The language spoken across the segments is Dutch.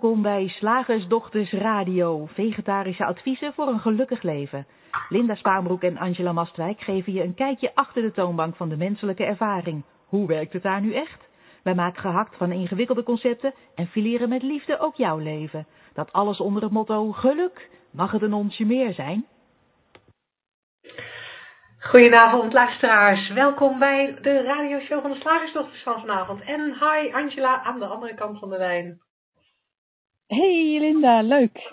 Welkom bij Slagersdochters Radio, vegetarische adviezen voor een gelukkig leven. Linda Spaanbroek en Angela Mastwijk geven je een kijkje achter de toonbank van de menselijke ervaring. Hoe werkt het daar nu echt? Wij maken gehakt van ingewikkelde concepten en fileren met liefde ook jouw leven. Dat alles onder het motto geluk. Mag het een onsje meer zijn? Goedenavond luisteraars, welkom bij de radioshow van de Slagersdochters van vanavond. En hi Angela aan de andere kant van de lijn. Hey Linda, leuk.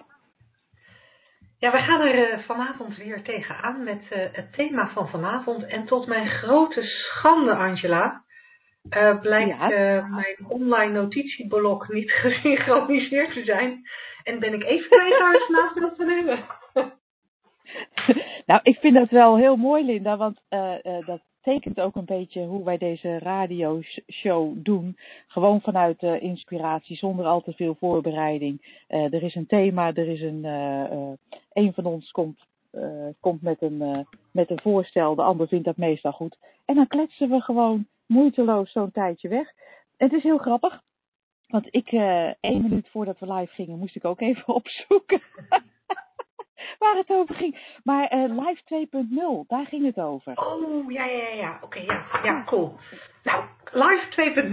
Ja, we gaan er eh, vanavond weer tegenaan met uh, het thema van vanavond. En tot mijn grote schande, Angela, uh, blijkt ja. mijn online notitieblok niet gesynchroniseerd te zijn. En ben ik even kwijt we vanavond wat van hebben. nou, ik vind dat wel heel mooi, Linda, want dat tekent ook een beetje hoe wij deze radioshow doen. Gewoon vanuit inspiratie, zonder al te veel voorbereiding. Uh, er is een thema, er is een. Uh, een van ons komt, komt met, een, met een voorstel, de ander vindt dat meestal goed. En dan kletsen we gewoon moeiteloos zo'n tijdje weg. Het is heel grappig. Want ik, één minuut voordat we live gingen, moest ik ook even opzoeken waar het over ging. Maar uh, Live 2.0, daar ging het over. Oh, ja, ja, ja. Oké, okay, ja, ja, cool. Nou, Live 2.0.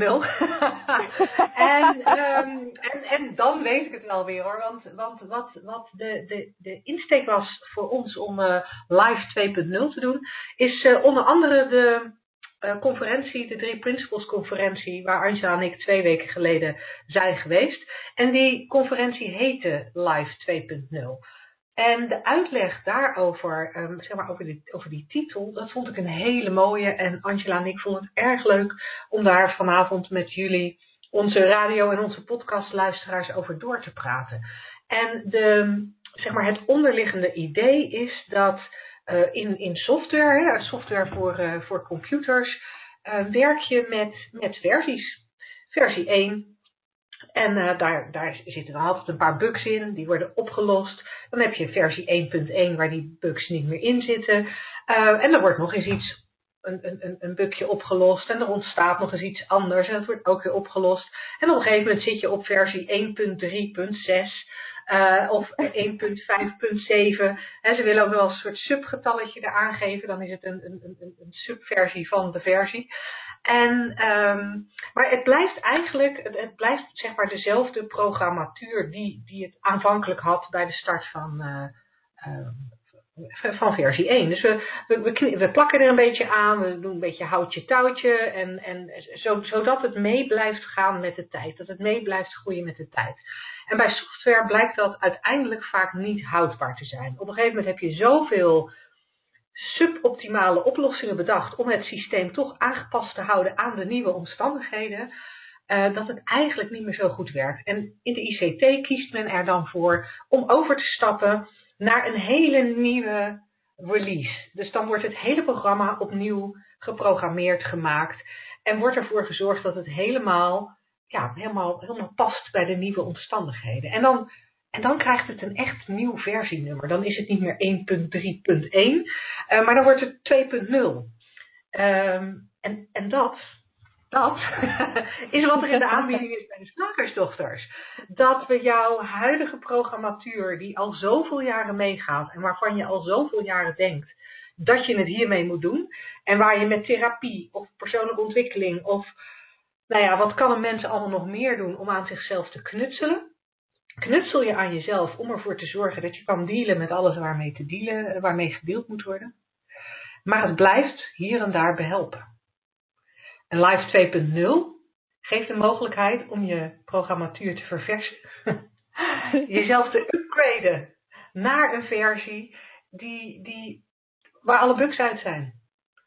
en, um, en, en dan weet ik het wel weer hoor. Want, want wat, wat de, de, de insteek was voor ons om uh, Live 2.0 te doen, is uh, onder andere de uh, conferentie, de Drie Principles conferentie, waar Anja en ik twee weken geleden zijn geweest. En die conferentie heette Live 2.0. En de uitleg daarover, um, zeg maar over die, over die titel, dat vond ik een hele mooie. En Angela en ik vonden het erg leuk om daar vanavond met jullie, onze radio en onze podcastluisteraars over door te praten. En de, zeg maar het onderliggende idee is dat uh, in, in software, hè, software voor, uh, voor computers, uh, werk je met, met versies. Versie 1, en uh, daar, daar zitten dan altijd een paar bugs in, die worden opgelost. Dan heb je versie 1.1 waar die bugs niet meer in zitten. Uh, en er wordt nog eens iets, een, een, een bugje opgelost en er ontstaat nog eens iets anders en dat wordt ook weer opgelost. En op een gegeven moment zit je op versie 1.3.6 uh, of 1.5.7. Ze willen ook wel een soort subgetalletje eraan geven. Dan is het een, een, een, een subversie van de versie. En, um, maar het blijft eigenlijk, het, blijft zeg maar dezelfde programmatuur die, die het aanvankelijk had bij de start van, uh, uh, van versie 1. Dus we, we, we, plakken er een beetje aan, we doen een beetje houtje touwtje en, en zo, zodat het mee blijft gaan met de tijd. Dat het mee blijft groeien met de tijd. En bij software blijkt dat uiteindelijk vaak niet houdbaar te zijn. Op een gegeven moment heb je zoveel suboptimale oplossingen bedacht om het systeem toch aangepast te houden aan de nieuwe omstandigheden, uh, dat het eigenlijk niet meer zo goed werkt. En in de ICT kiest men er dan voor om over te stappen naar een hele nieuwe release. Dus dan wordt het hele programma opnieuw geprogrammeerd, gemaakt en wordt ervoor gezorgd dat het helemaal, ja, helemaal, helemaal past bij de nieuwe omstandigheden. En dan en dan krijgt het een echt nieuw versienummer. Dan is het niet meer 1.3.1, uh, maar dan wordt het 2.0. Um, en, en dat, dat is wat er in de aanbieding is bij de slagersdochters. Dat we jouw huidige programmatuur, die al zoveel jaren meegaat en waarvan je al zoveel jaren denkt dat je het hiermee moet doen, en waar je met therapie of persoonlijke ontwikkeling of, nou ja, wat kan een mens allemaal nog meer doen om aan zichzelf te knutselen? Knutsel je aan jezelf om ervoor te zorgen dat je kan dealen met alles waarmee, te dealen, waarmee gedeeld moet worden. Maar het blijft hier en daar behelpen. En Live 2.0 geeft de mogelijkheid om je programmatuur te verversen. jezelf te upgraden naar een versie die, die, waar alle bugs uit zijn.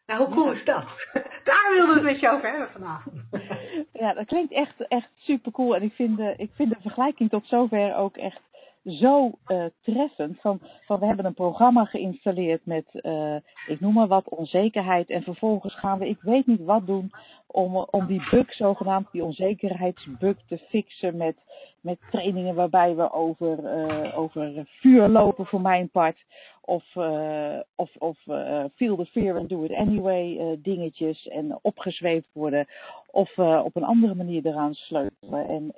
Nou, hoe cool is dat? Daar wilde het met je over hebben vanavond. Ja, dat klinkt echt, echt super cool. En ik vind, de, ik vind de vergelijking tot zover ook echt zo uh, treffend. Van, van we hebben een programma geïnstalleerd met, uh, ik noem maar wat, onzekerheid. En vervolgens gaan we, ik weet niet wat doen om, om die bug, zogenaamd die onzekerheidsbug te fixen met, met trainingen waarbij we over, uh, over vuur lopen voor mijn part. Of, of, of feel the fear and do it anyway dingetjes en opgezweefd worden. Of op een andere manier eraan sleutelen. En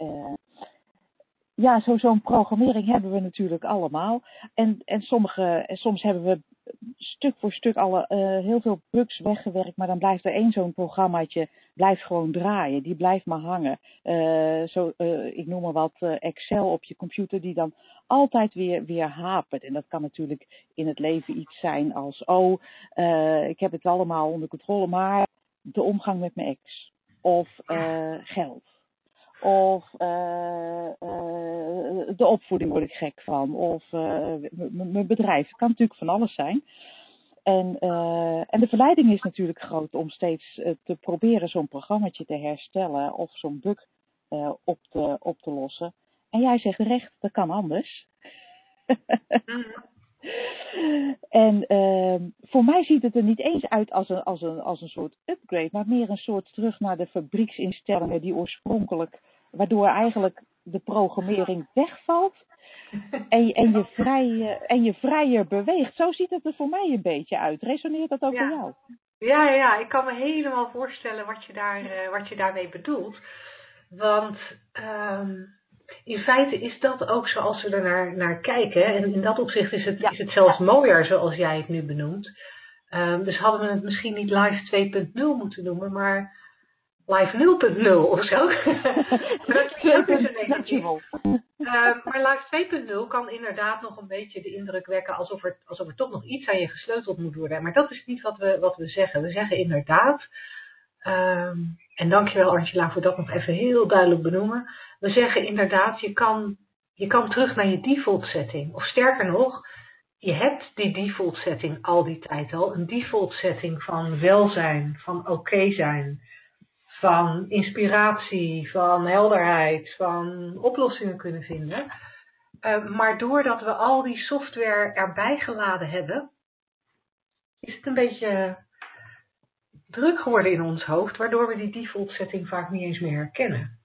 ja, zo, zo'n programmering hebben we natuurlijk allemaal. En, en, sommige, en soms hebben we stuk voor stuk alle, uh, heel veel bugs weggewerkt, maar dan blijft er één zo'n programmaatje blijft gewoon draaien. Die blijft maar hangen. Uh, zo, uh, ik noem maar wat Excel op je computer die dan altijd weer, weer hapert. En dat kan natuurlijk in het leven iets zijn als, oh, ik heb het allemaal onder controle, maar de omgang met mijn ex. Of geld of uh, uh, de opvoeding word ik gek van. Of uh, mijn bedrijf. Het kan natuurlijk van alles zijn. En, en de verleiding is natuurlijk groot om steeds te proberen zo'n programmaatje te herstellen of zo'n bug op, te, op te lossen. En jij zegt recht, dat kan anders. en voor mij ziet het er niet eens uit als een, als, een, als een soort upgrade, maar meer een soort terug naar de fabrieksinstellingen die oorspronkelijk waardoor eigenlijk de programmering wegvalt en, en, je vrij, en je vrijer beweegt. Zo ziet het er voor mij een beetje uit. Resoneert dat ook ja. bij jou? Ja, ja, ik kan me helemaal voorstellen wat je, daar, uh, wat je daarmee bedoelt. Want um, in feite is dat ook zoals we er naar, naar kijken. En in dat opzicht is het, ja. is het zelfs mooier zoals jij het nu benoemt. Um, dus hadden we het misschien niet live 2.0 moeten noemen, maar live 0.0 of zo. dat klinkt uh, maar live 2.0 kan inderdaad nog een beetje de indruk wekken alsof er, alsof er toch nog iets aan je gesleuteld moet worden. Maar dat is niet wat we, wat we zeggen. We zeggen inderdaad, um, en dankjewel Angela voor dat nog even heel duidelijk benoemen. We zeggen inderdaad, je kan, je kan terug naar je default setting. Of sterker nog, je hebt die default setting al die tijd al. Een default setting van welzijn, van oké okay zijn van inspiratie, van helderheid, van oplossingen kunnen vinden. Uh, maar doordat we al die software erbij geladen hebben, is het een beetje druk geworden in ons hoofd, waardoor we die default setting vaak niet eens meer herkennen.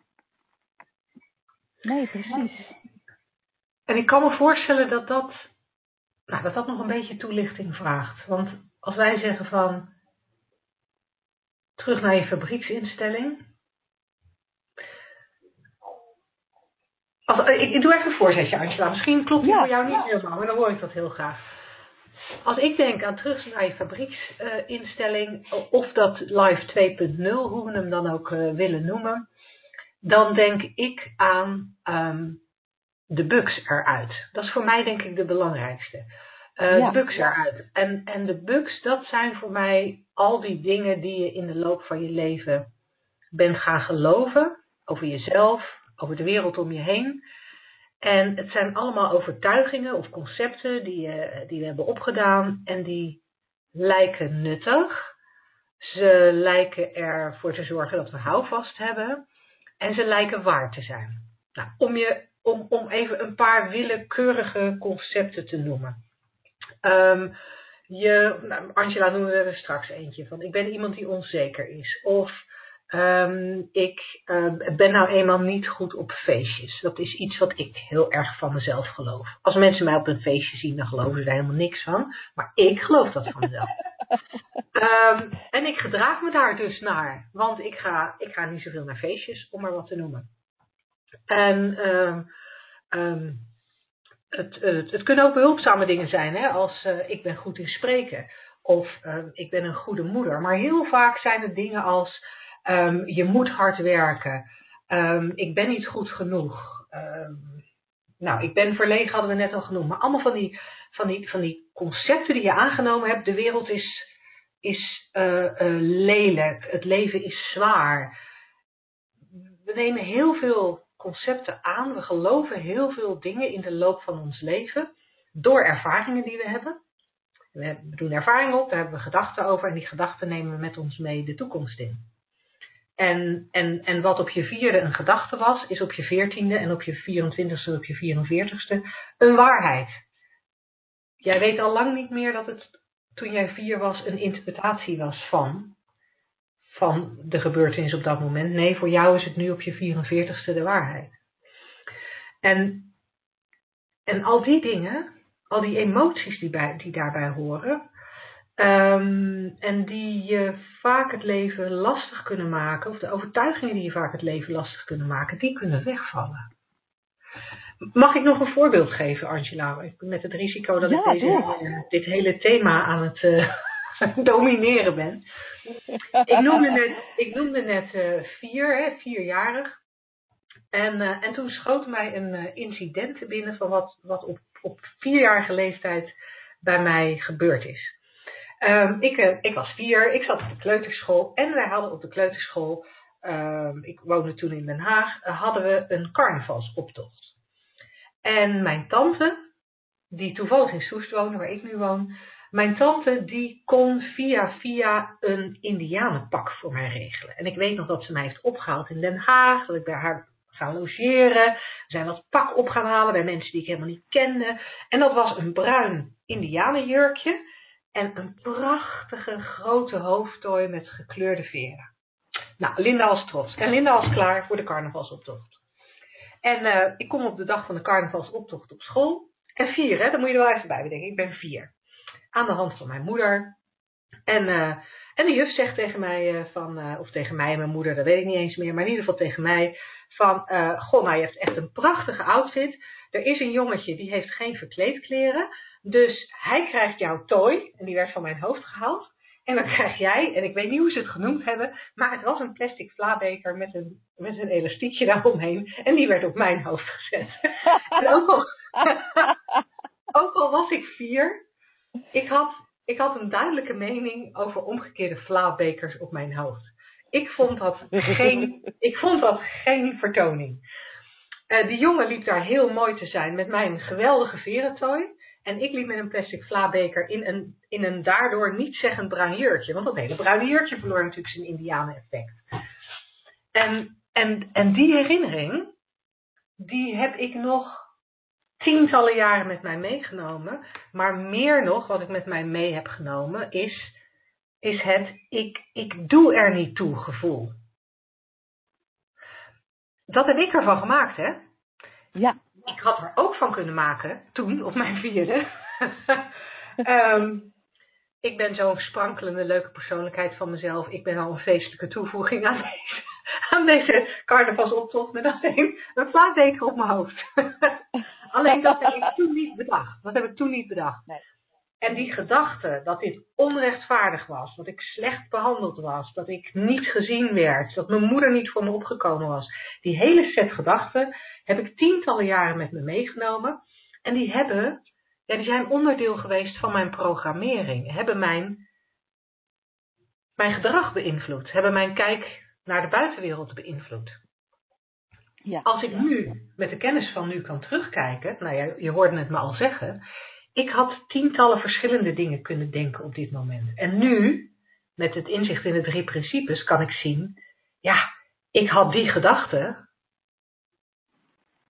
Nee, precies. En ik kan me voorstellen dat dat, nou, dat dat nog een beetje toelichting vraagt. Want als wij zeggen van terug naar je fabrieksinstelling. Als, eh, ik, ik, doe even een voorzetje, Angela. Misschien klopt ja, voor jou niet ja. helemaal, maar dan hoor ik dat heel graag. Als ik denk aan terug naar je fabrieksinstelling, uh, of dat live 2.0, hoe we hem dan ook uh, willen noemen, dan denk ik aan um, de bugs eruit. Dat is voor mij denk ik de belangrijkste. Uh, ja. De bugs eruit. En, en de bugs, dat zijn voor mij al die dingen die je in de loop van je leven bent gaan geloven. Over jezelf, over de wereld om je heen. En het zijn allemaal overtuigingen of concepten die, uh, die we hebben opgedaan. En die lijken nuttig. Ze lijken ervoor te zorgen dat we houvast hebben. En ze lijken waar te zijn. Nou, om, je, om, om even een paar willekeurige concepten te noemen. Um, je, nou, Angela noemde er straks eentje van. Ik ben iemand die onzeker is. Of um, ik uh, ben nou eenmaal niet goed op feestjes. Dat is iets wat ik heel erg van mezelf geloof. Als mensen mij op een feestje zien, dan geloven ze er helemaal niks van. Maar ik geloof dat van mezelf. um, en ik gedraag me daar dus naar. Want ik ga, ik ga niet zoveel naar feestjes, om maar wat te noemen. En um, het, het, kunnen ook behulpzame dingen zijn, hè? als uh, ik ben goed in spreken of uh, ik ben een goede moeder. Maar heel vaak zijn het dingen als um, je moet hard werken, um, ik ben niet goed genoeg. Um, nou, ik ben verlegen, hadden we net al genoemd. Maar allemaal van die, van die, van die concepten die je aangenomen hebt. De wereld is, is uh, lelijk, het leven is zwaar. We nemen heel veel concepten aan. We geloven heel veel dingen in de loop van ons leven door ervaringen die we hebben. We doen ervaringen op, daar hebben we gedachten over en die gedachten nemen we met ons mee de toekomst in. En, en, en wat op je vierde een gedachte was, is op je veertiende en op je 24ste en op je 44ste een waarheid. Jij weet al lang niet meer dat het toen jij vier was een interpretatie was van van de gebeurtenis op dat moment. Nee, voor jou is het nu op je 44ste de waarheid. En, en al die dingen, al die emoties die, bij, die daarbij horen, um, en die je vaak het leven lastig kunnen maken, of de overtuigingen die je vaak het leven lastig kunnen maken, die kunnen wegvallen. Mag ik nog een voorbeeld geven, Angela? Met het risico dat Ja, ik deze, eh, dit hele thema aan het eh, domineren ben. Ik noemde net, ik noemde net eh, vier, hè, vierjarig. En, eh, en toen schoot mij een eh, incident binnen van wat, wat op, op vierjarige leeftijd bij mij gebeurd is. Ehm, ik, ik was vier, ik zat op de kleuterschool en wij hadden op de kleuterschool, ehm, ik woonde toen in Den Haag, hadden we een carnavalsoptocht. En mijn tante, die toevallig in Soest woonde, waar ik nu woon, mijn tante die kon via via een indianenpak voor mij regelen. En ik weet nog dat ze mij heeft opgehaald in Den Haag, dat ik bij haar gaan logeren. We zijn dat pak op gaan halen bij mensen die ik helemaal niet kende. En dat was een bruin indianenjurkje en een prachtige grote hoofdtooi met gekleurde veren. Nou, Linda was trots. En Linda was klaar voor de carnavalsoptocht. En eh, ik kom op de dag van de carnavalsoptocht op school. En vier, hè, daar moet je er wel even bij bedenken. Ik ben vier. Aan de hand van mijn moeder. En, eh, en de juf zegt tegen mij, eh, van, eh, of tegen mij en mijn moeder, dat weet ik niet eens meer, maar in ieder geval tegen mij, van, goh, nou je hebt echt een prachtige outfit. Er is een jongetje die heeft geen verkleedkleren, dus hij krijgt jouw tooi, en die werd van mijn hoofd gehaald. En dan krijg jij, en ik weet niet hoe ze het genoemd hebben, maar het was een plastic vlaabeker met een, met een elastiekje daaromheen. En die werd op mijn hoofd gezet. en ook al, ook al was ik vier, ik had, ik had een duidelijke mening over omgekeerde vlaabekers op mijn hoofd. Ik vond dat geen, ik vond dat geen vertoning. Eh die jongen liep daar heel mooi te zijn met mijn geweldige verentooi. En ik liep met een plastic vlaabeker in een, in een daardoor niet zeggend bruin jurkje. Want dat hele bruine jurkje verloor natuurlijk zijn indianen effect. En, en, en die herinnering, die heb ik nog tientallen jaren met mij meegenomen. Maar meer nog, wat ik met mij mee heb genomen, is, is het ik, ik doe er niet toe gevoel. Dat heb ik ervan gemaakt, hè? Ja, Ik had er ook van kunnen maken, toen, op mijn vierde. Ehm, ik ben zo'n sprankelende, leuke persoonlijkheid van mezelf. Ik ben al een feestelijke toevoeging aan deze, aan deze carnavalsoptocht met alleen een vlaatbeker op mijn hoofd. alleen dat heb ik toen niet bedacht. Dat heb ik toen niet bedacht. Nee. En die gedachte dat dit onrechtvaardig was, dat ik slecht behandeld was, dat ik niet gezien werd, dat mijn moeder niet voor me opgekomen was. Die hele set gedachten heb ik tientallen jaren met me meegenomen. En die hebben, ja, die zijn onderdeel geweest van mijn programmering. Hebben mijn, mijn gedrag beïnvloed. Hebben mijn kijk naar de buitenwereld beïnvloed. ja. Als ik nu met de kennis van nu kan terugkijken, nou ja, je hoorde het me al zeggen, ik had tientallen verschillende dingen kunnen denken op dit moment. En nu, met het inzicht in de drie principes, kan ik zien, ja, ik had die gedachten,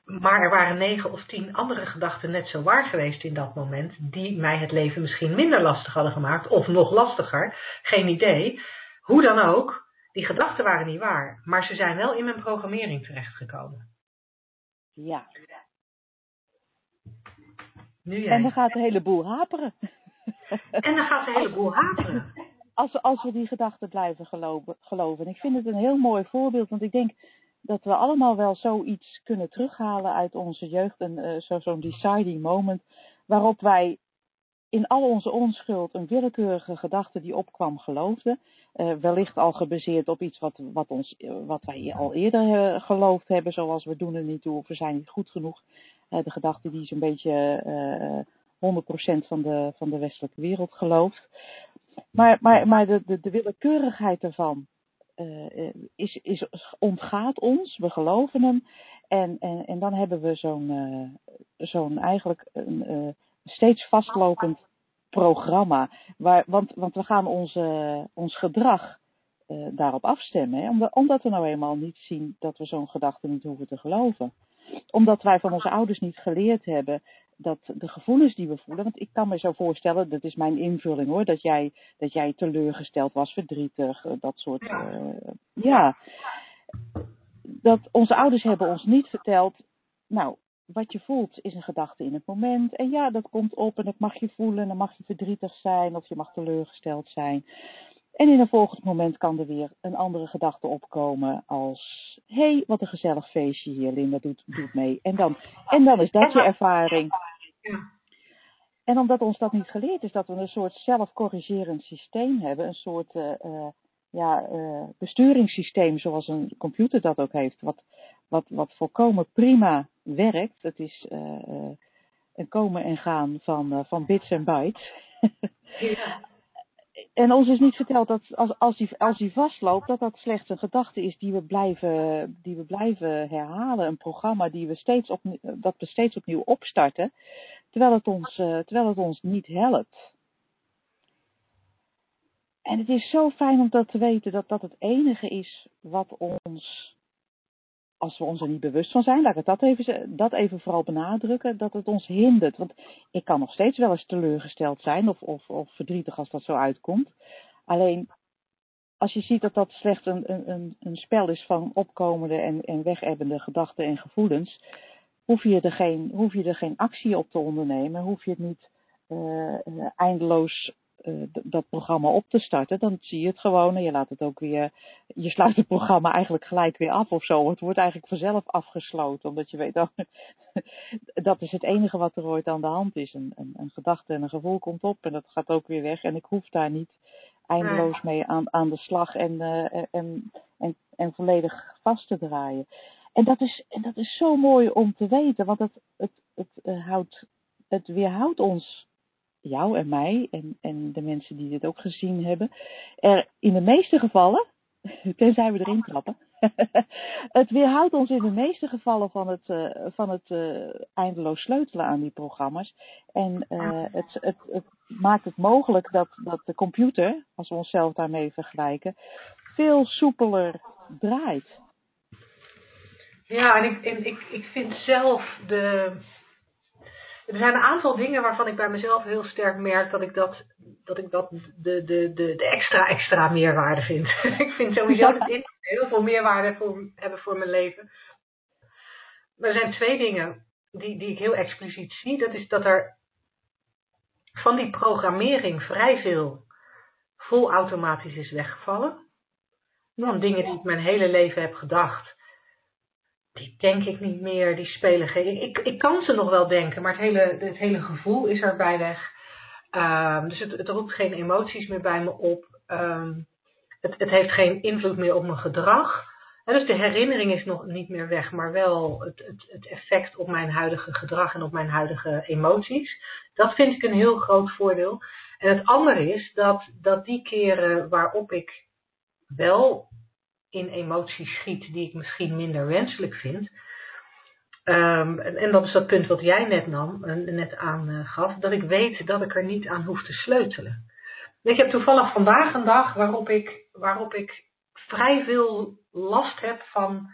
maar er waren negen of tien andere gedachten net zo waar geweest in dat moment, die mij het leven misschien minder lastig hadden gemaakt, of nog lastiger, geen idee. Hoe dan ook, die gedachten waren niet waar, maar ze zijn wel in mijn programmering terechtgekomen. ja. Nu jij. En dan gaat de hele boel haperen. En dan gaat de hele boel haperen. als, we- als we die gedachten blijven geloven, geloven. En ik vind het een heel mooi voorbeeld, want ik denk dat we allemaal wel zoiets kunnen terughalen uit onze jeugd. En eh, zo- zo'n deciding moment, waarop wij in al onze onschuld een willekeurige gedachte die opkwam geloofden. Eh, wellicht al gebaseerd op iets wat, wat, ons, eh, wat wij al eerder eh, geloofd hebben, zoals we doen er niet toe of we zijn niet goed genoeg. De gedachte die zo'n beetje eh 100% van de, van de westelijke wereld gelooft. Maar, maar, maar de, de, de willekeurigheid eh, is, is, ontgaat ons, we geloven hem. En, en, en dan hebben we zo'n zo'n eigenlijk een steeds vastlopend programma. Waar, want, want we gaan onze, ons gedrag eh, daarop afstemmen. Hè? Omdat, omdat we nou eenmaal niet zien dat we zo'n gedachte niet hoeven te geloven. Omdat wij van onze ouders niet geleerd hebben dat de gevoelens die we voelen. Want ik kan me zo voorstellen, dat is mijn invulling hoor, dat jij, dat jij teleurgesteld was, verdrietig, eh, dat soort. Ja. eh, ja. Dat onze ouders hebben ons niet verteld. Nou, wat je voelt is een gedachte in het moment. En ja, dat komt op en dat mag je voelen. En dan mag je verdrietig zijn of je mag teleurgesteld zijn. En in een volgend moment kan er weer een andere gedachte opkomen als... Hé, hey, wat een gezellig feestje hier, Linda doet, doet mee. En dan, en dan is dat je ervaring. En omdat ons dat niet geleerd is, dat we een soort zelfcorrigerend systeem hebben. Een soort uh, uh, ja, uh, besturingssysteem zoals een computer dat ook heeft. Wat, wat, wat volkomen prima werkt. Het is een komen en gaan van, van bits en bytes. ja en ons is niet verteld dat als, als, die, als die vastloopt, dat dat slechts een gedachte is die we blijven, die we blijven herhalen. Een programma die we steeds op, dat we steeds opnieuw opstarten, terwijl het ons, uh, terwijl het ons niet helpt. En het is zo fijn om dat te weten dat dat het enige is wat ons als we ons er niet bewust van zijn, laat ik dat even, dat even vooral benadrukken, dat het ons hindert. Want ik kan nog steeds wel eens teleurgesteld zijn of, of, of verdrietig als dat zo uitkomt. Alleen als je ziet dat dat slechts een, een, een spel is van opkomende en, en wegebbende gedachten en gevoelens, hoef je, er geen, hoef je er geen actie op te ondernemen, hoef je het niet uh, eindeloos dat programma op te starten, dan zie je het gewoon en je laat het ook weer, je sluit het programma eigenlijk gelijk weer af of zo. Het wordt eigenlijk vanzelf afgesloten, omdat je weet, oh, dat is het enige wat er ooit aan de hand is. Een, een, een, gedachte en een gevoel komt op en dat gaat ook weer weg en ik hoef daar niet eindeloos mee aan, aan de slag en, uh, en, en, en volledig vast te draaien. En dat is, en dat is zo mooi om te weten, want het, het, het, uh, houdt, het weerhoudt ons jou en mij en, en de mensen die dit ook gezien hebben, er in de meeste gevallen, tenzij we erin trappen, het weerhoudt ons in de meeste gevallen van het, uh, van het uh, eindeloos sleutelen aan die programma's. En uh, het, het, het maakt het mogelijk dat, dat de computer, als we onszelf daarmee vergelijken, veel soepeler draait. Ja, en ik, en ik, ik vind zelf de, er zijn een aantal dingen waarvan ik bij mezelf heel sterk merk dat ik dat, dat, ik dat de, de, de, de extra extra meerwaarde vind. ik vind sowieso dat dit heel veel meerwaarde voor, hebben voor mijn leven. er zijn twee dingen die, die ik heel expliciet zie. Dat is dat er van die programmering vrij veel volautomatisch is weggevallen. Dan dingen die ik mijn hele leven heb gedacht die denk ik niet meer, die spelen geen. Ik, ik kan ze nog wel denken, maar het hele, het hele gevoel is erbij weg. Um, dus het, het roept geen emoties meer bij me op. Um, het, het heeft geen invloed meer op mijn gedrag. Dus de herinnering is nog niet meer weg, maar wel het, het, het effect op mijn huidige gedrag en op mijn huidige emoties. Dat vind ik een heel groot voordeel. En het andere is dat, dat die keren waarop ik wel in emoties schiet die ik misschien minder wenselijk vind. Um, en, en, dat is dat punt wat jij net nam, en net aangaf, dat ik weet dat ik er niet aan hoef te sleutelen. Ik heb toevallig vandaag een dag waarop ik, waarop ik vrij veel last heb van,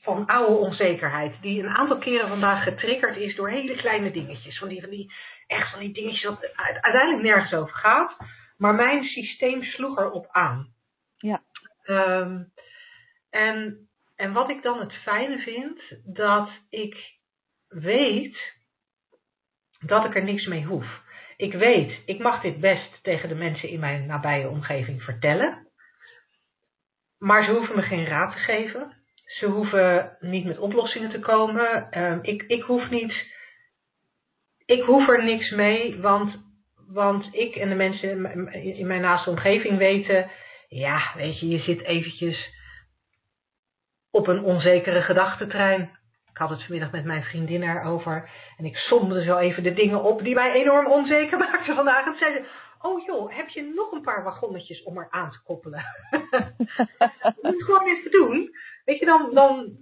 van oude onzekerheid. Die een aantal keren vandaag getriggerd is door hele kleine dingetjes. Van die, van die, echt van die dingetjes dat uiteindelijk nergens over gaat. Maar mijn systeem sloeg erop aan. Ja. Um, en, en wat ik dan het fijne vind, dat ik weet dat ik er niks mee hoef. Ik weet, ik mag dit best tegen de mensen in mijn nabije omgeving vertellen. Maar ze hoeven me geen raad te geven. Ze hoeven niet met oplossingen te komen. Um, ik, ik hoef niet. Ik hoef er niks mee, want, want ik en de mensen in mijn naaste omgeving weten. Ja, weet je, je zit eventjes op een onzekere gedachtentrein. Ik had het vanmiddag met mijn vriendin erover. En ik somde zo even de dingen op die mij enorm onzeker maakten vandaag. En zei oh joh, heb je nog een paar wagonnetjes om er aan te koppelen? dat moet je gewoon even doen. Weet je, dan, dan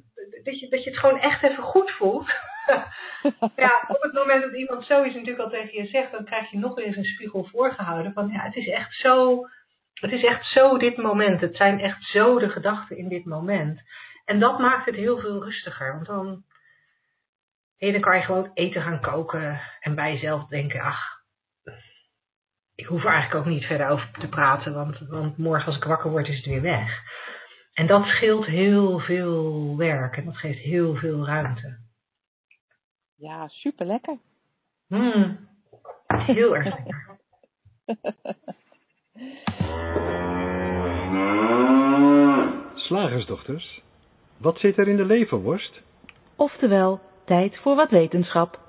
dat, je, dat je het gewoon echt even goed voelt. ja, op het moment dat iemand zoiets natuurlijk al tegen je zegt, dan krijg je nog eens een spiegel voorgehouden. Van ja, het is echt zo, het is echt zo dit moment. Het zijn echt zo de gedachten in dit moment. En dat maakt het heel veel rustiger. Want dan, hey, dan kan je gewoon eten gaan koken en bij jezelf denken, ach, ik hoef er eigenlijk ook niet verder over te praten, want, want morgen als ik wakker word is het weer weg. En dat scheelt heel veel werk en dat geeft heel veel ruimte. Ja, super lekker. Mm, heel erg lekker. Dag eens, dochters. Wat zit er in de leverworst? Oftewel, tijd voor wat wetenschap.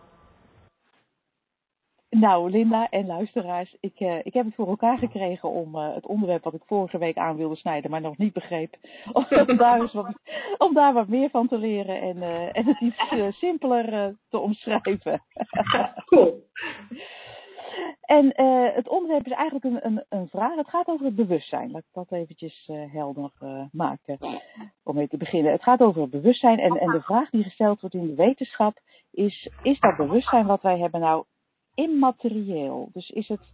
Nou, Linda en luisteraars, ik, uh, ik heb het voor elkaar gekregen om uh, het onderwerp wat ik vorige week aan wilde snijden, maar nog niet begreep, om daar, eens wat, om daar wat meer van te leren en, uh, en het iets simpeler te omschrijven. Cool. En het onderwerp is eigenlijk een, een, een, vraag. Het gaat over het bewustzijn. Laat ik dat eventjes helder maken om mee te beginnen. Het gaat over het bewustzijn en, en de vraag die gesteld wordt in de wetenschap is, is dat bewustzijn wat wij hebben nou immaterieel. Dus is het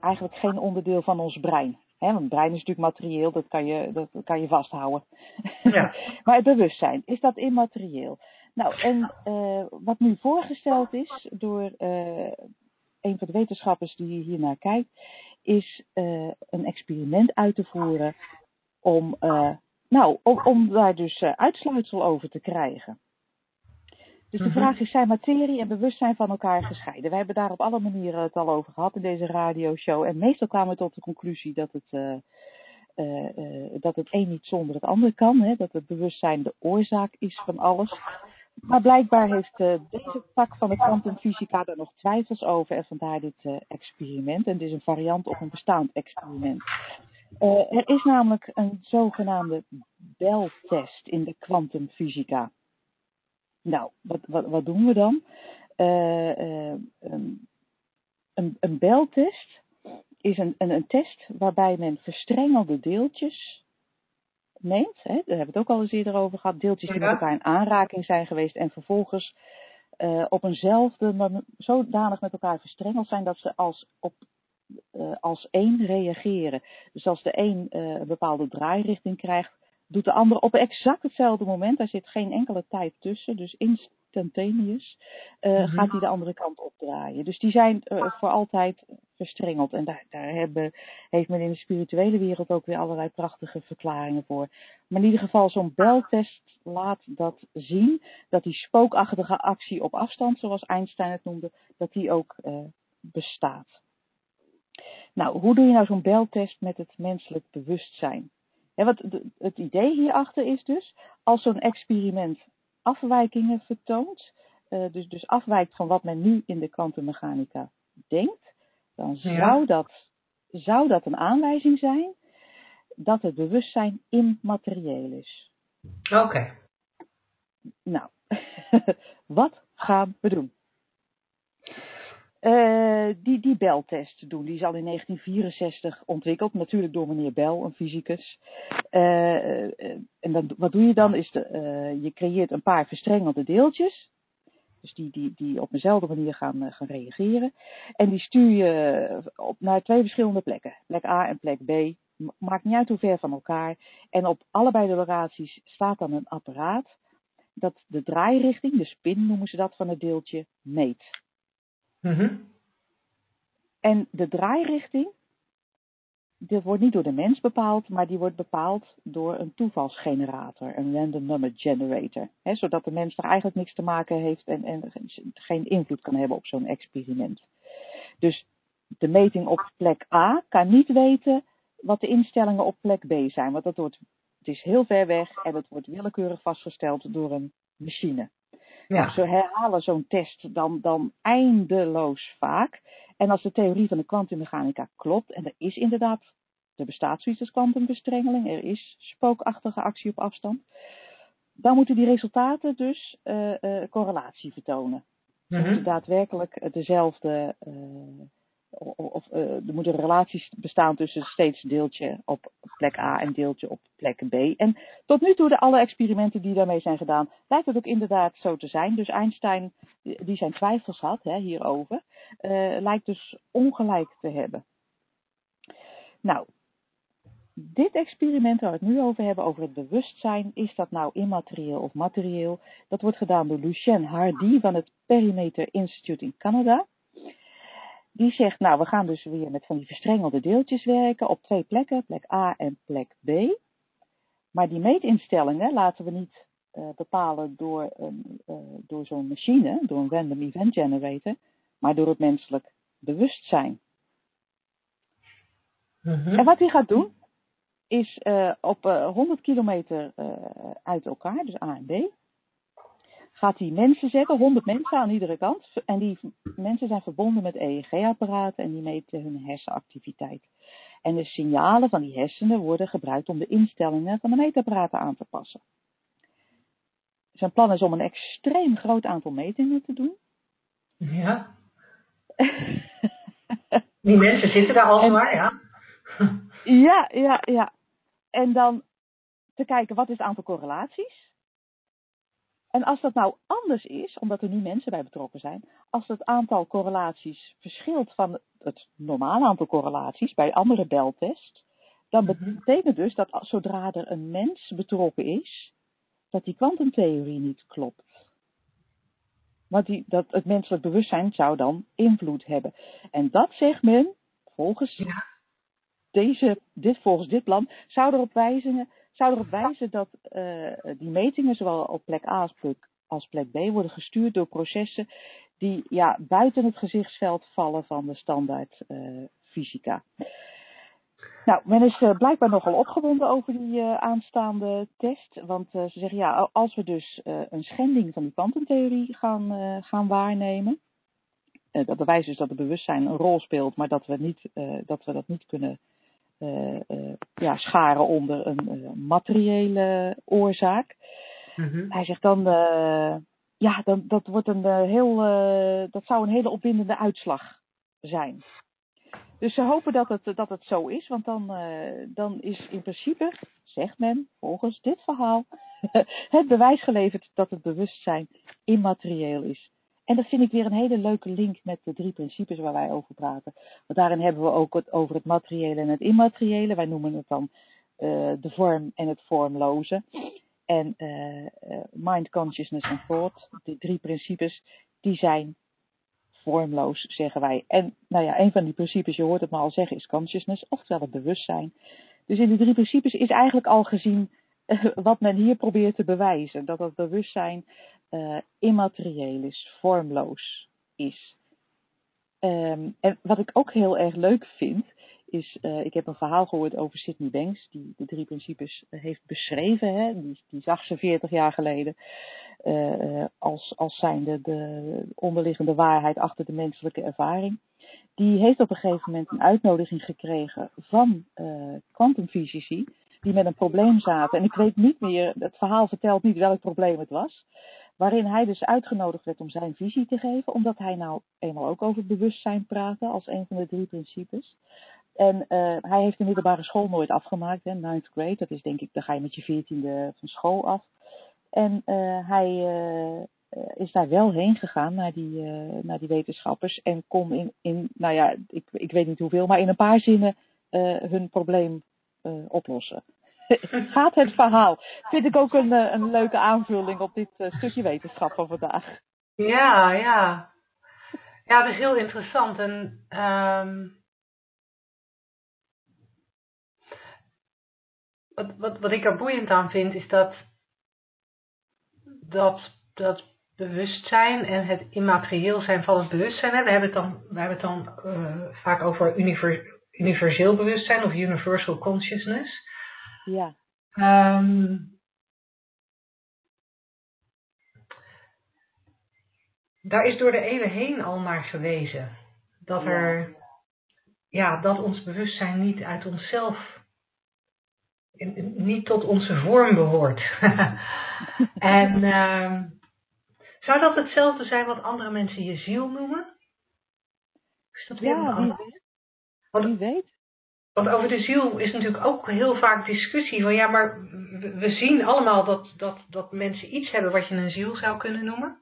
eigenlijk geen onderdeel van ons brein. Hè? Want het brein is natuurlijk materieel, dat kan je, dat kan je vasthouden. Ja. maar het bewustzijn, is dat immaterieel? Nou, en uh, wat nu voorgesteld is door een van de wetenschappers die hiernaar kijkt, is een experiment uit te voeren om, nou, om, om daar dus uitsluitsel over te krijgen. Dus de mhm. vraag is, zijn materie en bewustzijn van elkaar gescheiden? We hebben daar op alle manieren het al over gehad in deze radioshow. En meestal kwamen we tot de conclusie dat het, uh, uh, uh, dat het een niet zonder het ander kan. Hè? Dat het bewustzijn de oorzaak is van alles. Maar blijkbaar heeft deze tak van de kwantumfysica daar nog twijfels over. En vandaar dit experiment. En dit is een variant op een bestaand experiment. er is namelijk een zogenaamde beltest in de kwantumfysica. Nou, wat, wat, wat doen we dan? Een, een beltest is een, een, een, test waarbij men verstrengelde deeltjes neemt. Hè, daar hebben we het ook al eens eerder over gehad. Deeltjes die met elkaar in aanraking zijn geweest en vervolgens uh, op eenzelfde, zodanig met elkaar verstrengeld zijn dat ze als, op, als één reageren. Dus als de een een bepaalde draairichting krijgt, doet de ander op exact hetzelfde moment. Daar zit geen enkele tijd tussen. Dus instantaneous uh, gaat hij de andere kant opdraaien. Dus die zijn uh, voor altijd verstrengeld. En daar, daar hebben, heeft men in de spirituele wereld ook weer allerlei prachtige verklaringen voor. Maar in ieder geval, zo'n beltest laat dat zien. Dat die spookachtige actie op afstand, zoals Einstein het noemde, dat die ook uh, bestaat. Nou, hoe doe je nou zo'n beltest met het menselijk bewustzijn? Wat het idee hierachter is dus, als zo'n experiment afwijkingen vertoont, uh, dus, dus afwijkt van wat men nu in de kwantummechanica denkt, dan zou, dat, zou dat een aanwijzing zijn dat het bewustzijn immaterieel is. Oké. Nou, wat gaan we doen? Uh, die, die beltest doen. Die is al in 1964 ontwikkeld, natuurlijk door meneer Bell, een fysicus. Uh, en dan, wat doe je dan? Is de, je creëert een paar verstrengelde deeltjes. Dus die, die, die op dezelfde manier gaan, gaan reageren. En die stuur je op, naar twee verschillende plekken. Plek A en plek B. Maakt niet uit hoe ver van elkaar. En op allebei de locaties staat dan een apparaat dat de draairichting, de spin noemen ze dat, van het deeltje meet. Mm En de draairichting, die wordt niet door de mens bepaald, maar die wordt bepaald door een toevalsgenerator, een random number generator. Hè, zodat de mens er eigenlijk niks te maken heeft en, en geen invloed kan hebben op zo'n experiment. Dus de meting op plek A kan niet weten wat de instellingen op plek B zijn, want dat wordt, het is heel ver weg en het wordt willekeurig vastgesteld door een machine. Ja. Ze herhalen zo'n test dan, dan eindeloos vaak. En als de theorie van de kwantummechanica klopt, en er is inderdaad, er bestaat zoiets als kwantumverstrengeling, er is spookachtige actie op afstand, dan moeten die resultaten dus uh, uh, correlatie vertonen. Mm -hmm. daadwerkelijk dezelfde uh, of uh, er moeten relaties bestaan tussen steeds deeltje op plek A en deeltje op plek B. En tot nu toe, de alle experimenten die daarmee zijn gedaan, lijkt het ook inderdaad zo te zijn. Dus Einstein, die zijn twijfels had hè, hierover, uh, lijkt dus ongelijk te hebben. Nou, dit experiment waar we het nu over hebben, over het bewustzijn, is dat nou immaterieel of materieel? Dat wordt gedaan door Lucien Hardy van het Perimeter Institute in Canada. Die zegt, nou, we gaan dus weer met van die verstrengelde deeltjes werken op twee plekken, plek A en plek B. Maar die meetinstellingen laten we niet uh, bepalen door, een, uh, door zo'n machine, door een random event generator, maar door het menselijk bewustzijn. -hmm. En wat hij gaat doen, is uh, op uh, 100 kilometer uit elkaar, dus A en B. Gaat hij mensen zetten, 100 mensen aan iedere kant. En die mensen zijn verbonden met EEG-apparaten en die meten hun hersenactiviteit. En de signalen van die hersenen worden gebruikt om de instellingen van de meetapparaten aan te passen. Zijn plan is om een extreem groot aantal metingen te doen. Ja. Die mensen zitten daar al maar, ja. ja, ja, ja. En dan te kijken wat is het aantal correlaties. En als dat nou anders is, omdat er nu mensen bij betrokken zijn, als het aantal correlaties verschilt van het normale aantal correlaties bij andere beltests, dan betekent dus dat zodra er een mens betrokken is, dat die kwantumtheorie niet klopt. Want die, dat het menselijk bewustzijn zou dan invloed hebben. En dat zegt men, volgens, ja. deze, dit, volgens dit plan, zou erop wijzen, zou erop wijzen dat uh, die metingen, zowel op plek A als plek, B, worden gestuurd door processen die ja, buiten het gezichtsveld vallen van de standaard uh, fysica. Nou, men is uh, blijkbaar nogal opgewonden over die aanstaande test. Want ze zeggen, ja, als we dus een schending van die kwantumtheorie gaan, gaan waarnemen. dat bewijst dus dat het bewustzijn een rol speelt, maar dat we, niet, dat, we dat niet kunnen ja, scharen onder een materiële oorzaak. Mhm. Hij zegt dan, ja, dan, dat, wordt een, heel, dat zou een hele opwindende uitslag zijn. Dus ze hopen dat het, dat het zo is, want dan, uh, dan is in principe, zegt men volgens dit verhaal, het bewijs geleverd dat het bewustzijn immaterieel is. En dat vind ik weer een hele leuke link met de drie principes waar wij over praten. Want daarin hebben we ook het over het materiële en het immateriële. Wij noemen het dan uh, de vorm en het vormloze. En uh, mind, consciousness en thought, die drie principes, die zijn vormloos, zeggen wij. En nou ja, een van die principes, je hoort het maar al zeggen, is consciousness, oftewel het bewustzijn. Dus in de drie principes is eigenlijk al gezien wat men hier probeert te bewijzen. Dat het bewustzijn uh, immaterieel is, vormloos is. Um, en wat ik ook heel erg leuk vind, is, uh, ik heb een verhaal gehoord over Sidney Banks, die de drie principes heeft beschreven. Hè? Die, die zag ze 40 jaar geleden als, als zijnde de onderliggende waarheid achter de menselijke ervaring. Die heeft op een gegeven moment een uitnodiging gekregen van kwantumfysici, die met een probleem zaten. En ik weet niet meer, het verhaal vertelt niet welk probleem het was. Waarin hij dus uitgenodigd werd om zijn visie te geven, omdat hij nou eenmaal ook over bewustzijn praatte als een van de drie principes. En uh, hij heeft de middelbare school nooit afgemaakt, hè, ninth grade. Dat is denk ik, dan ga je met je veertiende van school af. En uh, hij uh, is daar wel heen gegaan naar die, naar die wetenschappers en kon in, in, nou ja, ik, ik weet niet hoeveel, maar in een paar zinnen hun probleem oplossen. Gaat het verhaal. Vind ik ook een, een leuke aanvulling op dit stukje wetenschap van vandaag. Ja, ja. Ja, dat is heel interessant. En um, wat, wat, wat ik er boeiend aan vind, is dat dat, dat bewustzijn en het immaterieel zijn van het bewustzijn. Hè, we hebben het dan, we hebben het dan uh, vaak over univer, universeel bewustzijn of universal consciousness. Ja. Um, daar is door de eeuwen heen al naar gewezen. Dat er, ja, dat ons bewustzijn niet uit onszelf niet tot onze vorm behoort. en uh, zou dat hetzelfde zijn wat andere mensen je ziel noemen? Is dat weer ja, wie weet. Want, wie weet. Want over de ziel is natuurlijk ook heel vaak discussie van ja, maar we zien allemaal dat, dat, dat mensen iets hebben wat je een ziel zou kunnen noemen.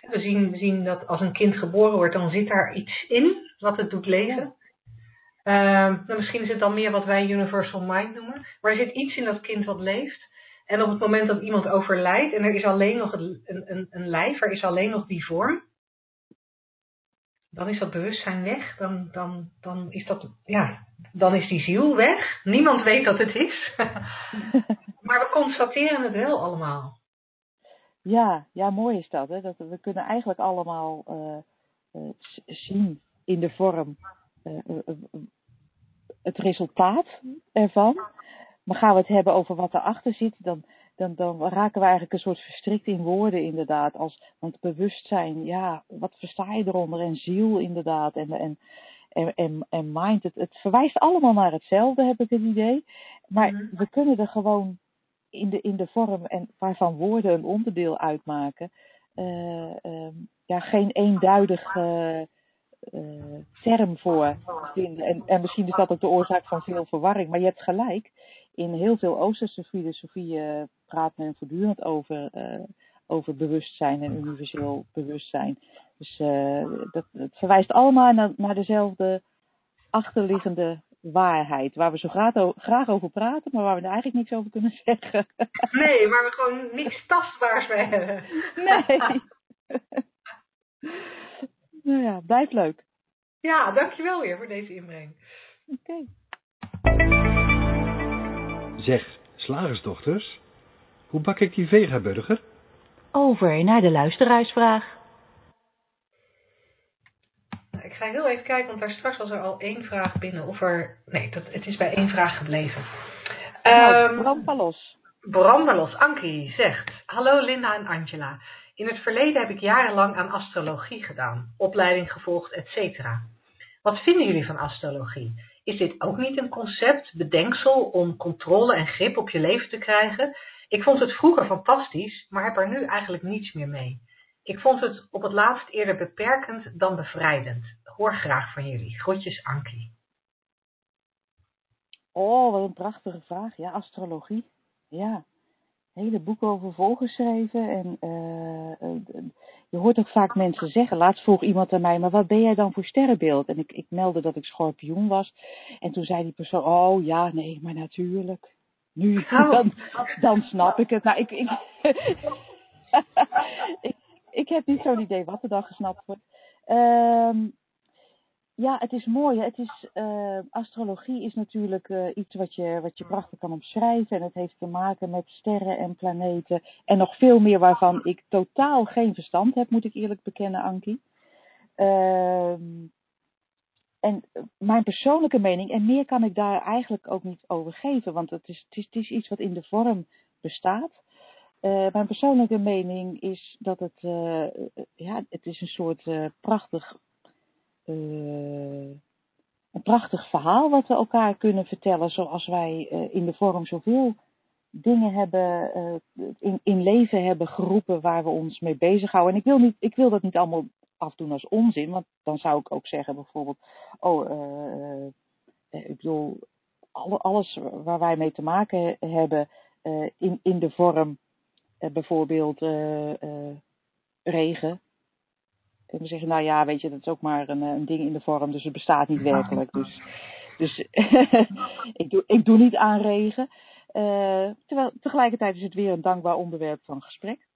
We zien, we zien dat als een kind geboren wordt, dan zit daar iets in wat het doet leven. Uh, nou, misschien is het dan meer wat wij universal mind noemen. Maar er zit iets in dat kind wat leeft. En op het moment dat iemand overlijdt en er is alleen nog een, een, een lijf, er is alleen nog die vorm. Dan is dat bewustzijn weg. Dan, dan, dan, is, dat, ja, dan is die ziel weg. Niemand weet dat het is. maar we constateren het wel allemaal. Ja, ja mooi is dat. Hè? dat we kunnen eigenlijk allemaal uh, uh, zien in de vorm uh, het resultaat ervan. Maar gaan we het hebben over wat erachter zit, dan, dan, dan raken we eigenlijk een soort verstrikt in woorden inderdaad. Als, want bewustzijn, ja, wat versta je eronder? En ziel inderdaad. En, en, en, en, en mind. Het, het verwijst allemaal naar hetzelfde, heb ik het idee. Maar Mhm. we kunnen er gewoon in de, in de vorm en waarvan woorden een onderdeel uitmaken, eh, ehm, ja, geen eenduidige eh, term voor vinden. En, en misschien is dat ook de oorzaak van veel verwarring. Maar je hebt gelijk. In heel veel Oosterse filosofie eh, praat men voortdurend over, eh, over bewustzijn en universeel bewustzijn. Dus eh, dat, het verwijst allemaal naar, naar dezelfde achterliggende waarheid. Waar we zo graag over praten, maar waar we er eigenlijk niks over kunnen zeggen. Nee, waar we gewoon niks tastbaars mee hebben. nee. nou ja, blijft leuk. Ja, dankjewel weer voor deze inbreng. Oké. Zeg, slagersdochters, hoe bak ik die vegaburger? Over naar de luisteraarsvraag. Ik ga heel even kijken, want daar straks was er al één vraag binnen. Of er... Nee, dat, het is bij één vraag gebleven. Nou, Ehm, maar los. Brandelos Ankie zegt: Hallo Linda en Angela. In het verleden heb ik jarenlang aan astrologie gedaan, opleiding gevolgd, etc. Wat vinden jullie van astrologie? Is dit ook niet een concept, bedenksel om controle en grip op je leven te krijgen? Ik vond het vroeger fantastisch, maar heb er nu eigenlijk niets meer mee. Ik vond het op het laatst eerder beperkend dan bevrijdend. Hoor graag van jullie. Groetjes Ankie. Oh, wat een prachtige vraag. Ja, astrologie. Ja, hele boeken over volgeschreven. En eh, eh, je hoort ook vaak mensen zeggen. Laatst vroeg iemand aan mij, maar wat ben jij dan voor sterrenbeeld? En ik, ik meldde dat ik schorpioen was. En toen zei die persoon, oh ja, nee, maar natuurlijk. Nu, Oh. dan, dan snap ik het. Nou, ik, ik, ik, ik heb niet zo'n idee wat er dan gesnapt wordt. Ehm, ja, het is mooi. hè. Het is, eh, astrologie is natuurlijk eh, iets wat je, wat je prachtig kan omschrijven. En het heeft te maken met sterren en planeten. En nog veel meer waarvan ik totaal geen verstand heb, moet ik eerlijk bekennen, Ankie. Ehm, en eh, mijn persoonlijke mening, en meer kan ik daar eigenlijk ook niet over geven, want het is, het is, het is iets wat in de vorm bestaat. Mijn persoonlijke mening is dat het, ja, het is een soort prachtig, eh, een prachtig verhaal wat we elkaar kunnen vertellen, zoals wij eh, in de vorm zoveel dingen hebben, eh, in, in leven hebben geroepen waar we ons mee bezighouden. En ik wil, niet, ik wil dat niet allemaal afdoen als onzin, want dan zou ik ook zeggen bijvoorbeeld, oh, ik bedoel, alle, alles waar wij mee te maken hebben in, in de vorm, bijvoorbeeld regen. En we zeggen, nou ja, weet je, dat is ook maar een, eh, een ding in de vorm, dus het bestaat niet werkelijk. Dus, dus ik, doe, ik doe niet aan regen. Eh, terwijl tegelijkertijd is het weer een dankbaar onderwerp van gesprek.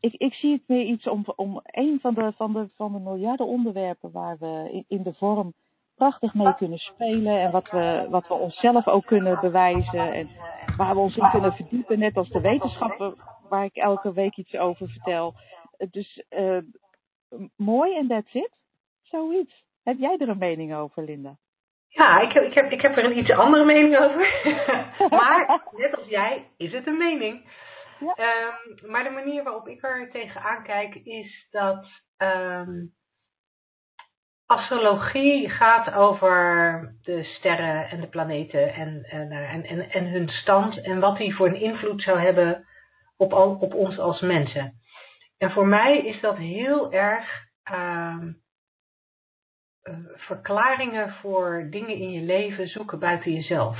Ik, ik zie het meer iets om, om een van de, van, de, van de miljarden onderwerpen waar we in, in de vorm prachtig mee kunnen spelen. En wat we, wat we onszelf ook kunnen bewijzen. En waar we ons in kunnen verdiepen. Net als de wetenschappen waar ik elke week iets over vertel. Eh, Dus mooi en that's it. Zoiets. Heb jij er een mening over, Linda? Ja, ik heb, ik, heb, ik heb er een iets andere mening over. maar net als jij is het een mening. Ja. Ehm, maar de manier waarop ik er tegenaan kijk is dat ehm, astrologie gaat over de sterren en de planeten en, en, en, en, en hun stand en wat die voor een invloed zou hebben op, op ons als mensen. En voor mij is dat heel erg ehm, eh, verklaringen voor dingen in je leven zoeken buiten jezelf.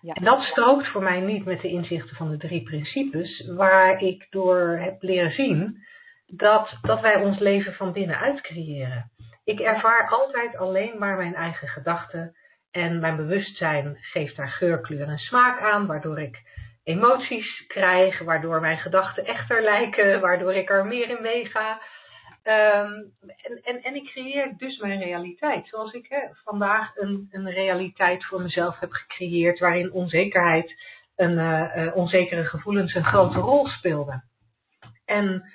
Ja. En dat strookt voor mij niet met de inzichten van de drie principes, waar ik door heb leren zien dat, dat wij ons leven van binnenuit creëren. Ik ervaar altijd alleen maar mijn eigen gedachten en mijn bewustzijn geeft daar geur, kleur en smaak aan, waardoor ik emoties krijg, waardoor mijn gedachten echter lijken, waardoor ik er meer in meega. Ehm, en, en, en ik creëer dus mijn realiteit. Zoals ik hè, vandaag een, een realiteit voor mezelf heb gecreëerd waarin onzekerheid, een, eh, eh, onzekere gevoelens een grote rol speelden. En,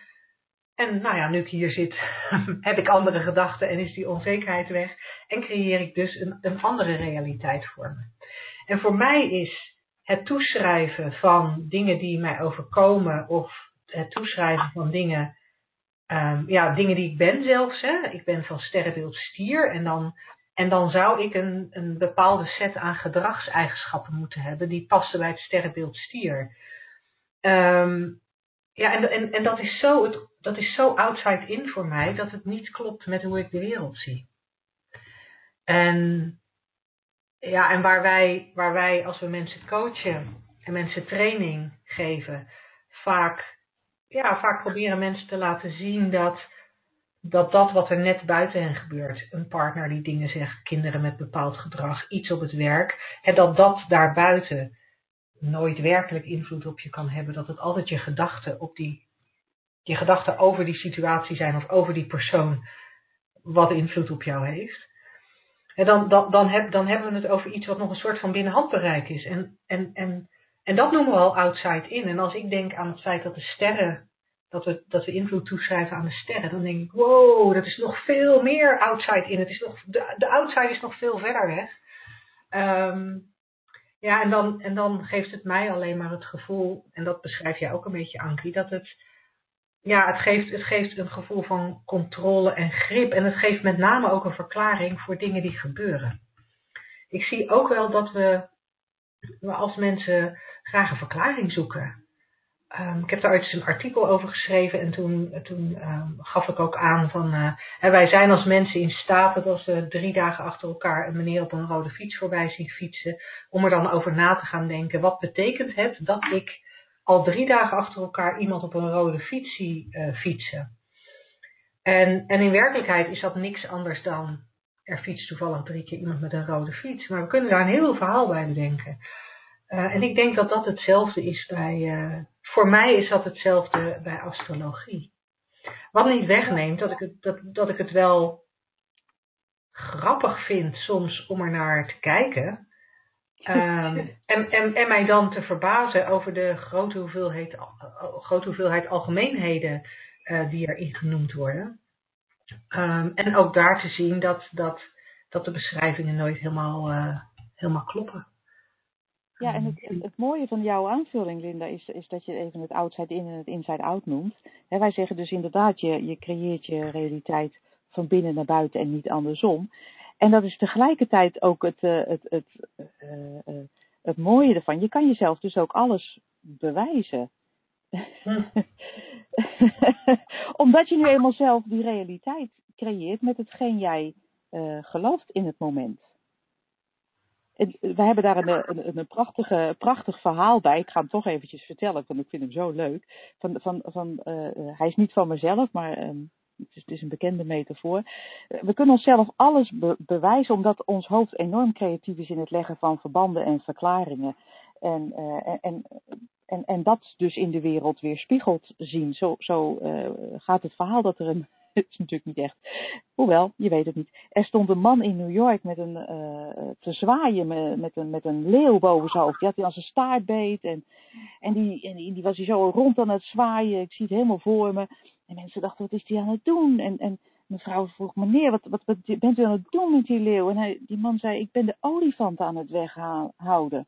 En nou ja, nu ik hier zit, heb ik andere gedachten en is die onzekerheid weg. En creëer ik dus een, een andere realiteit voor me. En voor mij is het toeschrijven van dingen die mij overkomen of het toeschrijven van dingen, um, ja, dingen die ik ben zelfs. Hè. Ik ben van sterrenbeeld stier en dan, en dan zou ik een, een bepaalde set aan gedragseigenschappen moeten hebben die passen bij het sterrenbeeld stier. Um, ja, en, en, en dat, is zo, het, dat is zo outside in voor mij dat het niet klopt met hoe ik de wereld zie. En, ja, en waar, wij, waar wij als we mensen coachen en mensen training geven, vaak, ja, vaak proberen mensen te laten zien dat, dat dat wat er net buiten hen gebeurt, een partner die dingen zegt, kinderen met bepaald gedrag, iets op het werk, en dat dat daarbuiten nooit werkelijk invloed op je kan hebben. Dat het altijd je gedachten op die, je gedachten over die situatie zijn of over die persoon wat invloed op jou heeft. Dan, dan, dan, heb, dan hebben we het over iets wat nog een soort van binnenhandbereik is. En, en, en, en dat noemen we al outside in. En als ik denk aan het feit dat de sterren, dat we, dat we invloed toeschrijven aan de sterren, dan denk ik, wow, dat is nog veel meer outside in. Het is nog, de, de outside is nog veel verder weg. Um, ja, en dan, en dan geeft het mij alleen maar het gevoel, en dat beschrijf jij ook een beetje, Ankie, dat het, ja, het geeft, het geeft een gevoel van controle en grip. En het geeft met name ook een verklaring voor dingen die gebeuren. Ik zie ook wel dat we, we als mensen graag een verklaring zoeken. Um, ik heb daar ooit een artikel over geschreven en toen, toen um, gaf ik ook aan van uh, wij zijn als mensen in staat dat als we drie dagen achter elkaar een meneer op een rode fiets voorbij zien fietsen, om er dan over na te gaan denken, wat betekent het dat ik al drie dagen achter elkaar iemand op een rode fiets zie uh, fietsen. En, en in werkelijkheid is dat niks anders dan er fietst toevallig drie keer iemand met een rode fiets. Maar we kunnen daar een heel verhaal bij bedenken. Uh, en ik denk dat dat hetzelfde is bij, uh, voor mij is dat hetzelfde bij astrologie. Wat niet wegneemt dat ik het, dat, dat ik het wel grappig vind soms om er naar te kijken. Um, en, en, en mij dan te verbazen over de grote hoeveelheid, grote hoeveelheid algemeenheden uh, die erin genoemd worden. Um, en ook daar te zien dat, dat, dat de beschrijvingen nooit helemaal, uh, helemaal kloppen. Ja, en het, het, mooie van jouw aanvulling, Linda, is, is dat je even het outside in en het inside out noemt. He, wij zeggen dus inderdaad, je, je creëert je realiteit van binnen naar buiten en niet andersom. En dat is tegelijkertijd ook het, uh, het, het, uh, uh, het mooie ervan. Je kan jezelf dus ook alles bewijzen. Omdat je nu eenmaal zelf die realiteit creëert met hetgeen jij gelooft in het moment we hebben daar een, een, een prachtige, prachtig verhaal bij. Ik ga hem toch eventjes vertellen, want ik vind hem zo leuk. Van, van, van, uh, hij is niet van mezelf, maar um, is, het is een bekende metafoor. We kunnen onszelf alles be bewijzen, omdat ons hoofd enorm creatief is in het leggen van verbanden en verklaringen. En, uh, en, en, en dat dus in de wereld weer spiegelt zien. Zo, zo uh, gaat het verhaal dat er een het is natuurlijk niet echt. Hoewel, je weet het niet. Er stond een man in New York met een, te zwaaien met, een, met een leeuw boven zijn hoofd. Die had hij als een staart beet. En, en, die, en die was hij zo rond aan het zwaaien. Ik zie het helemaal voor me. En mensen dachten, wat is hij aan het doen? En, en mevrouw vroeg, meneer, wat, wat, wat bent u aan het doen met die leeuw? En hij, die man zei, ik ben de olifant aan het weghouden.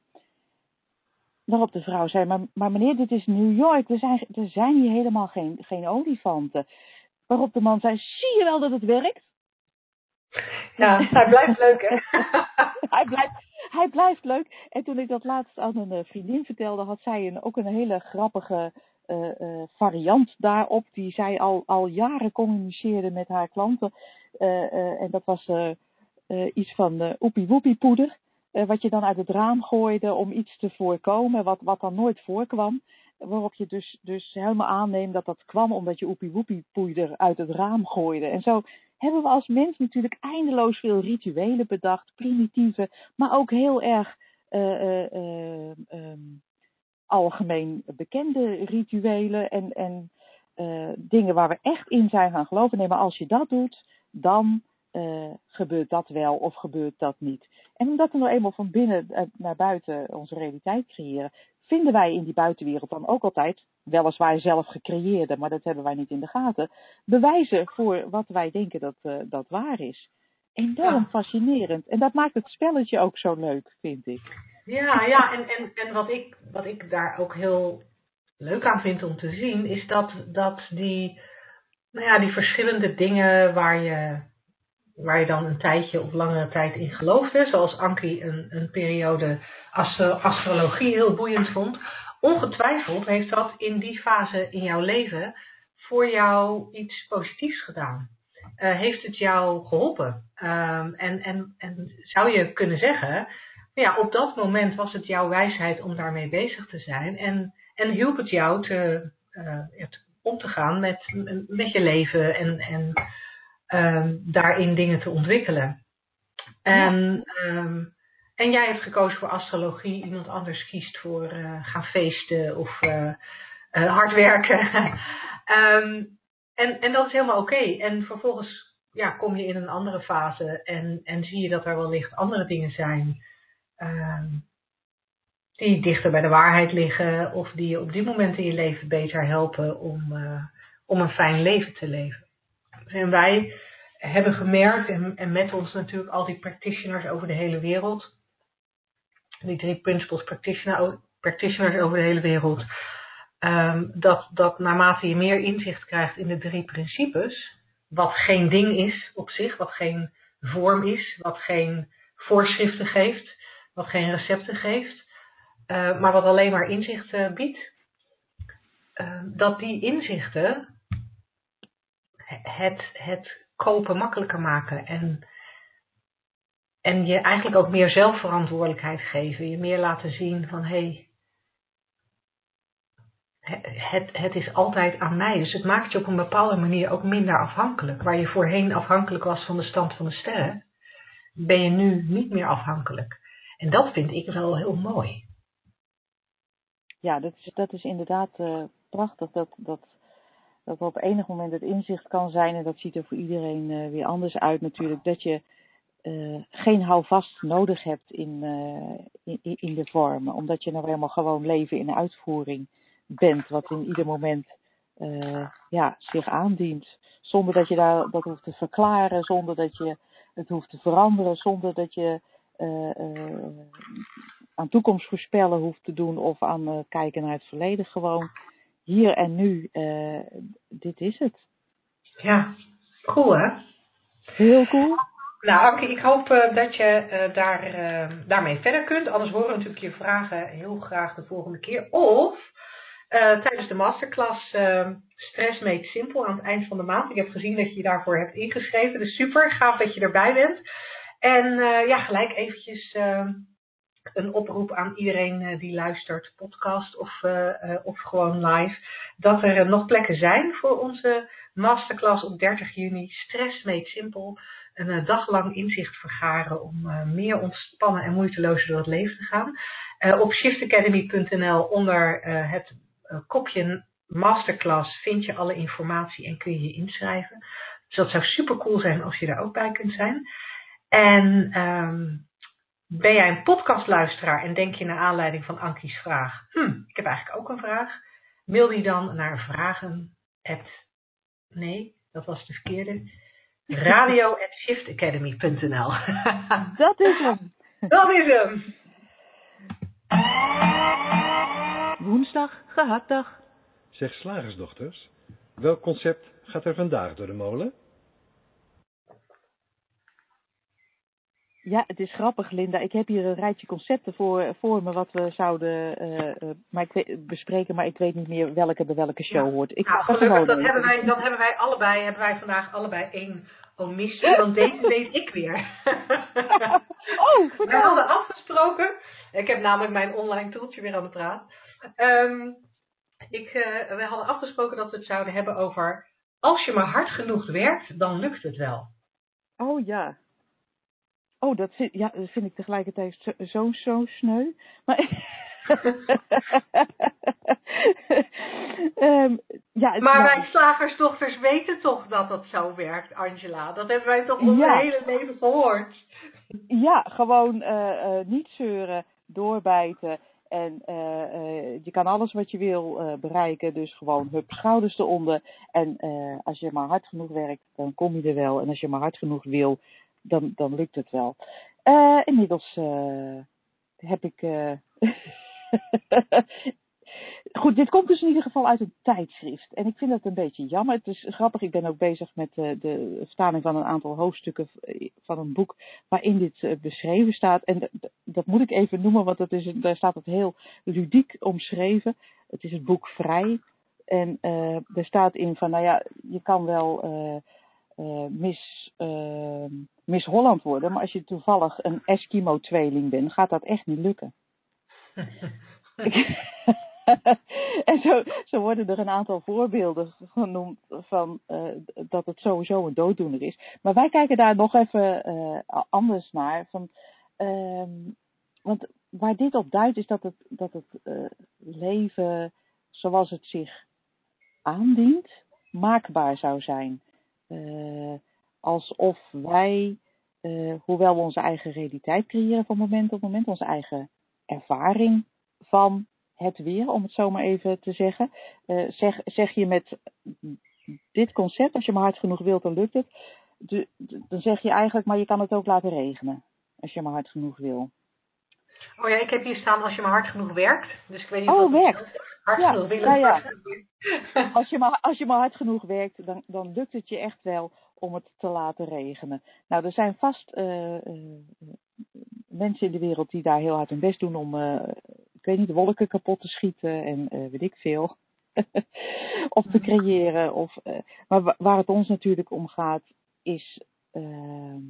Waarop de vrouw zei, maar, maar meneer, dit is New York, er zijn, er zijn hier helemaal geen, geen olifanten. Waarop de man zei, zie je wel dat het werkt? Ja, hij blijft leuk hè? hij, blijft, hij blijft leuk. En toen ik dat laatst aan een eh, vriendin vertelde, had zij een, ook een hele grappige uh, uh, variant daarop. Die zij al, al jaren communiceerde met haar klanten. en dat was iets van oepie woepie poeder. wat je dan uit het raam gooide om iets te voorkomen, wat, wat dan nooit voorkwam waarop je dus, dus helemaal aanneemt dat dat kwam omdat je oepie woepie poeider uit het raam gooide. En zo hebben we als mens natuurlijk eindeloos veel rituelen bedacht, primitieve, maar ook heel erg uh, algemeen bekende rituelen en, en dingen waar we echt in zijn gaan geloven. Nee, maar als je dat doet, dan eh, gebeurt dat wel of gebeurt dat niet. En omdat we nou eenmaal van binnen eh, naar buiten onze realiteit creëren, vinden wij in die buitenwereld dan ook altijd, weliswaar zelf gecreëerde, maar dat hebben wij niet in de gaten, bewijzen voor wat wij denken dat, dat waar is. Enorm Ja. fascinerend. En dat maakt het spelletje ook zo leuk, vind ik. Ja, ja, en, en, en wat, ik, wat ik daar ook heel leuk aan vind om te zien, is dat, dat die, nou ja, die verschillende dingen waar je, waar je dan een tijdje of langere tijd in geloofde, zoals Anki een, een periode astro, astrologie heel boeiend vond, ongetwijfeld heeft dat in die fase in jouw leven voor jou iets positiefs gedaan. Uh, heeft het jou geholpen? Um, en, en, en zou je kunnen zeggen, ja, op dat moment was het jouw wijsheid om daarmee bezig te zijn. En, en hielp het jou te, uh, het, om te gaan met, met je leven en, en um, daarin dingen te ontwikkelen. En, ja. um, en jij hebt gekozen voor astrologie, iemand anders kiest voor uh, gaan feesten of uh, hard werken. um, en, en dat is helemaal oké. Okay. En vervolgens ja, kom je in een andere fase en, en zie je dat er wellicht andere dingen zijn um, die dichter bij de waarheid liggen of die je op dit moment in je leven beter helpen om, uh, om een fijn leven te leven. En wij hebben gemerkt, en, en met ons natuurlijk al die practitioners over de hele wereld, die drie principles practitioner, practitioners over de hele wereld, um, dat, dat naarmate je meer inzicht krijgt in de drie principes, wat geen ding is op zich, wat geen vorm is, wat geen voorschriften geeft, wat geen recepten geeft, uh, maar wat alleen maar inzichten biedt, uh, dat die inzichten het, het kopen makkelijker maken en, en je eigenlijk ook meer zelfverantwoordelijkheid geven, je meer laten zien van hé, hey, het, het is altijd aan mij. Dus het maakt je op een bepaalde manier ook minder afhankelijk. Waar je voorheen afhankelijk was van de stand van de sterren, ben je nu niet meer afhankelijk. En dat vind ik wel heel mooi. Ja, dat is, dat is inderdaad uh, prachtig. Dat, dat, dat op enig moment het inzicht kan zijn. En dat ziet er voor iedereen uh, weer anders uit natuurlijk. Dat je uh, geen houvast nodig hebt in, in, in de vormen. Omdat je nou helemaal gewoon leven in uitvoering bent, wat in ieder moment ja, zich aandient. Zonder dat je daar dat hoeft te verklaren, zonder dat je het hoeft te veranderen, zonder dat je aan toekomst voorspellen hoeft te doen of aan kijken naar het verleden. Gewoon hier en nu, dit is het. Ja, cool hè? Heel cool. Nou, Anke, ik hoop uh, dat je uh, daar, uh, daarmee verder kunt. Anders horen we natuurlijk je vragen heel graag de volgende keer. Of tijdens de masterclass Stress Made Simple aan het eind van de maand. Ik heb gezien dat je je daarvoor hebt ingeschreven. Dus super, gaaf dat je erbij bent. En uh, ja, gelijk eventjes een oproep aan iedereen die luistert, podcast of, of gewoon live. Dat er nog plekken zijn voor onze masterclass op 30 juni. Stress Made Simple. Een dag lang inzicht vergaren om meer ontspannen en moeitelozer door het leven te gaan. op shiftacademy.nl onder het uh, kopje masterclass vind je alle informatie en kun je je inschrijven. Dus dat zou super cool zijn als je daar ook bij kunt zijn. En um, ben jij een podcastluisteraar en denk je naar aanleiding van Ankies vraag, hm, ik heb eigenlijk ook een vraag, mail die dan naar vragen. Nee, dat was de verkeerde. Radio at shiftacademy.nl Dat is hem. Dat is hem. Woensdag, gehaktdag. Zeg slagersdochters, welk concept gaat er vandaag door de molen? Ja, het is grappig, Linda. Ik heb hier een rijtje concepten voor, voor me wat we zouden uh, uh, maar ik weet, bespreken, maar ik weet niet meer welke bij welke show ja. hoort. Ik nou, gelukkig, dat hebben, wij, dat hebben wij allebei, hebben wij vandaag allebei één omissie, want deze weet ik weer. oh, we hadden afgesproken, ik heb namelijk mijn online toeltje weer aan de praat. Um, ik, uh, we hadden afgesproken dat we het zouden hebben over als je maar hard genoeg werkt, dan lukt het wel. Oh ja. Oh, dat vind, ja, dat vind ik tegelijkertijd zo'n zo, zo sneu. Maar um, ja, maar nou, wij slagersdochters weten toch dat dat zo werkt, Angela. Dat hebben wij toch ons Ja. hele leven gehoord. Ja, gewoon eh, eh, niet zeuren, doorbijten. En eh, je kan alles wat je wil bereiken. Dus gewoon hup, schouders eronder. En als je maar hard genoeg werkt, dan kom je er wel. En als je maar hard genoeg wil, dan, dan lukt het wel. Eh, inmiddels eh, heb ik. eh, Goed, dit komt dus in ieder geval uit een tijdschrift. En ik vind dat een beetje jammer. Het is grappig, ik ben ook bezig met de vertaling van een aantal hoofdstukken van een boek waarin dit beschreven staat. En dat moet ik even noemen, want dat is, daar staat het heel ludiek omschreven. Het is het boek Vrij. En er staat in van, nou ja, je kan wel eh, eh, Miss, eh, Miss Holland worden, maar als je toevallig een Eskimo-tweeling bent, gaat dat echt niet lukken. en zo, zo worden er een aantal voorbeelden genoemd van eh, dat het sowieso een dooddoener is. Maar wij kijken daar nog even anders naar. Van, ehm, want waar dit op duidt is dat het, dat het leven zoals het zich aandient, maakbaar zou zijn. Eh, alsof wij, eh, hoewel we onze eigen realiteit creëren van moment tot moment, onze eigen ervaring van het weer, om het zo maar even te zeggen. Eh, zeg, zeg je met dit concept, als je maar hard genoeg wilt, dan lukt het. De- de- dan zeg je eigenlijk, maar je kan het ook laten regenen. Als je maar hard genoeg wil. Oh ja, ik heb hier staan als je maar hard genoeg werkt. Dus ik weet niet Oh, werkt. Hard Ja, genoeg willen. ja, Als je maar, als je maar hard genoeg werkt, dan, dan lukt het je echt wel om het te laten regenen. Nou, er zijn vast eh, eh, mensen in de wereld die daar heel hard hun best doen om, eh, ik weet niet, de wolken kapot te schieten en weet ik veel. of te creëren. Of, maar wa- waar het ons natuurlijk om gaat, is. ehm,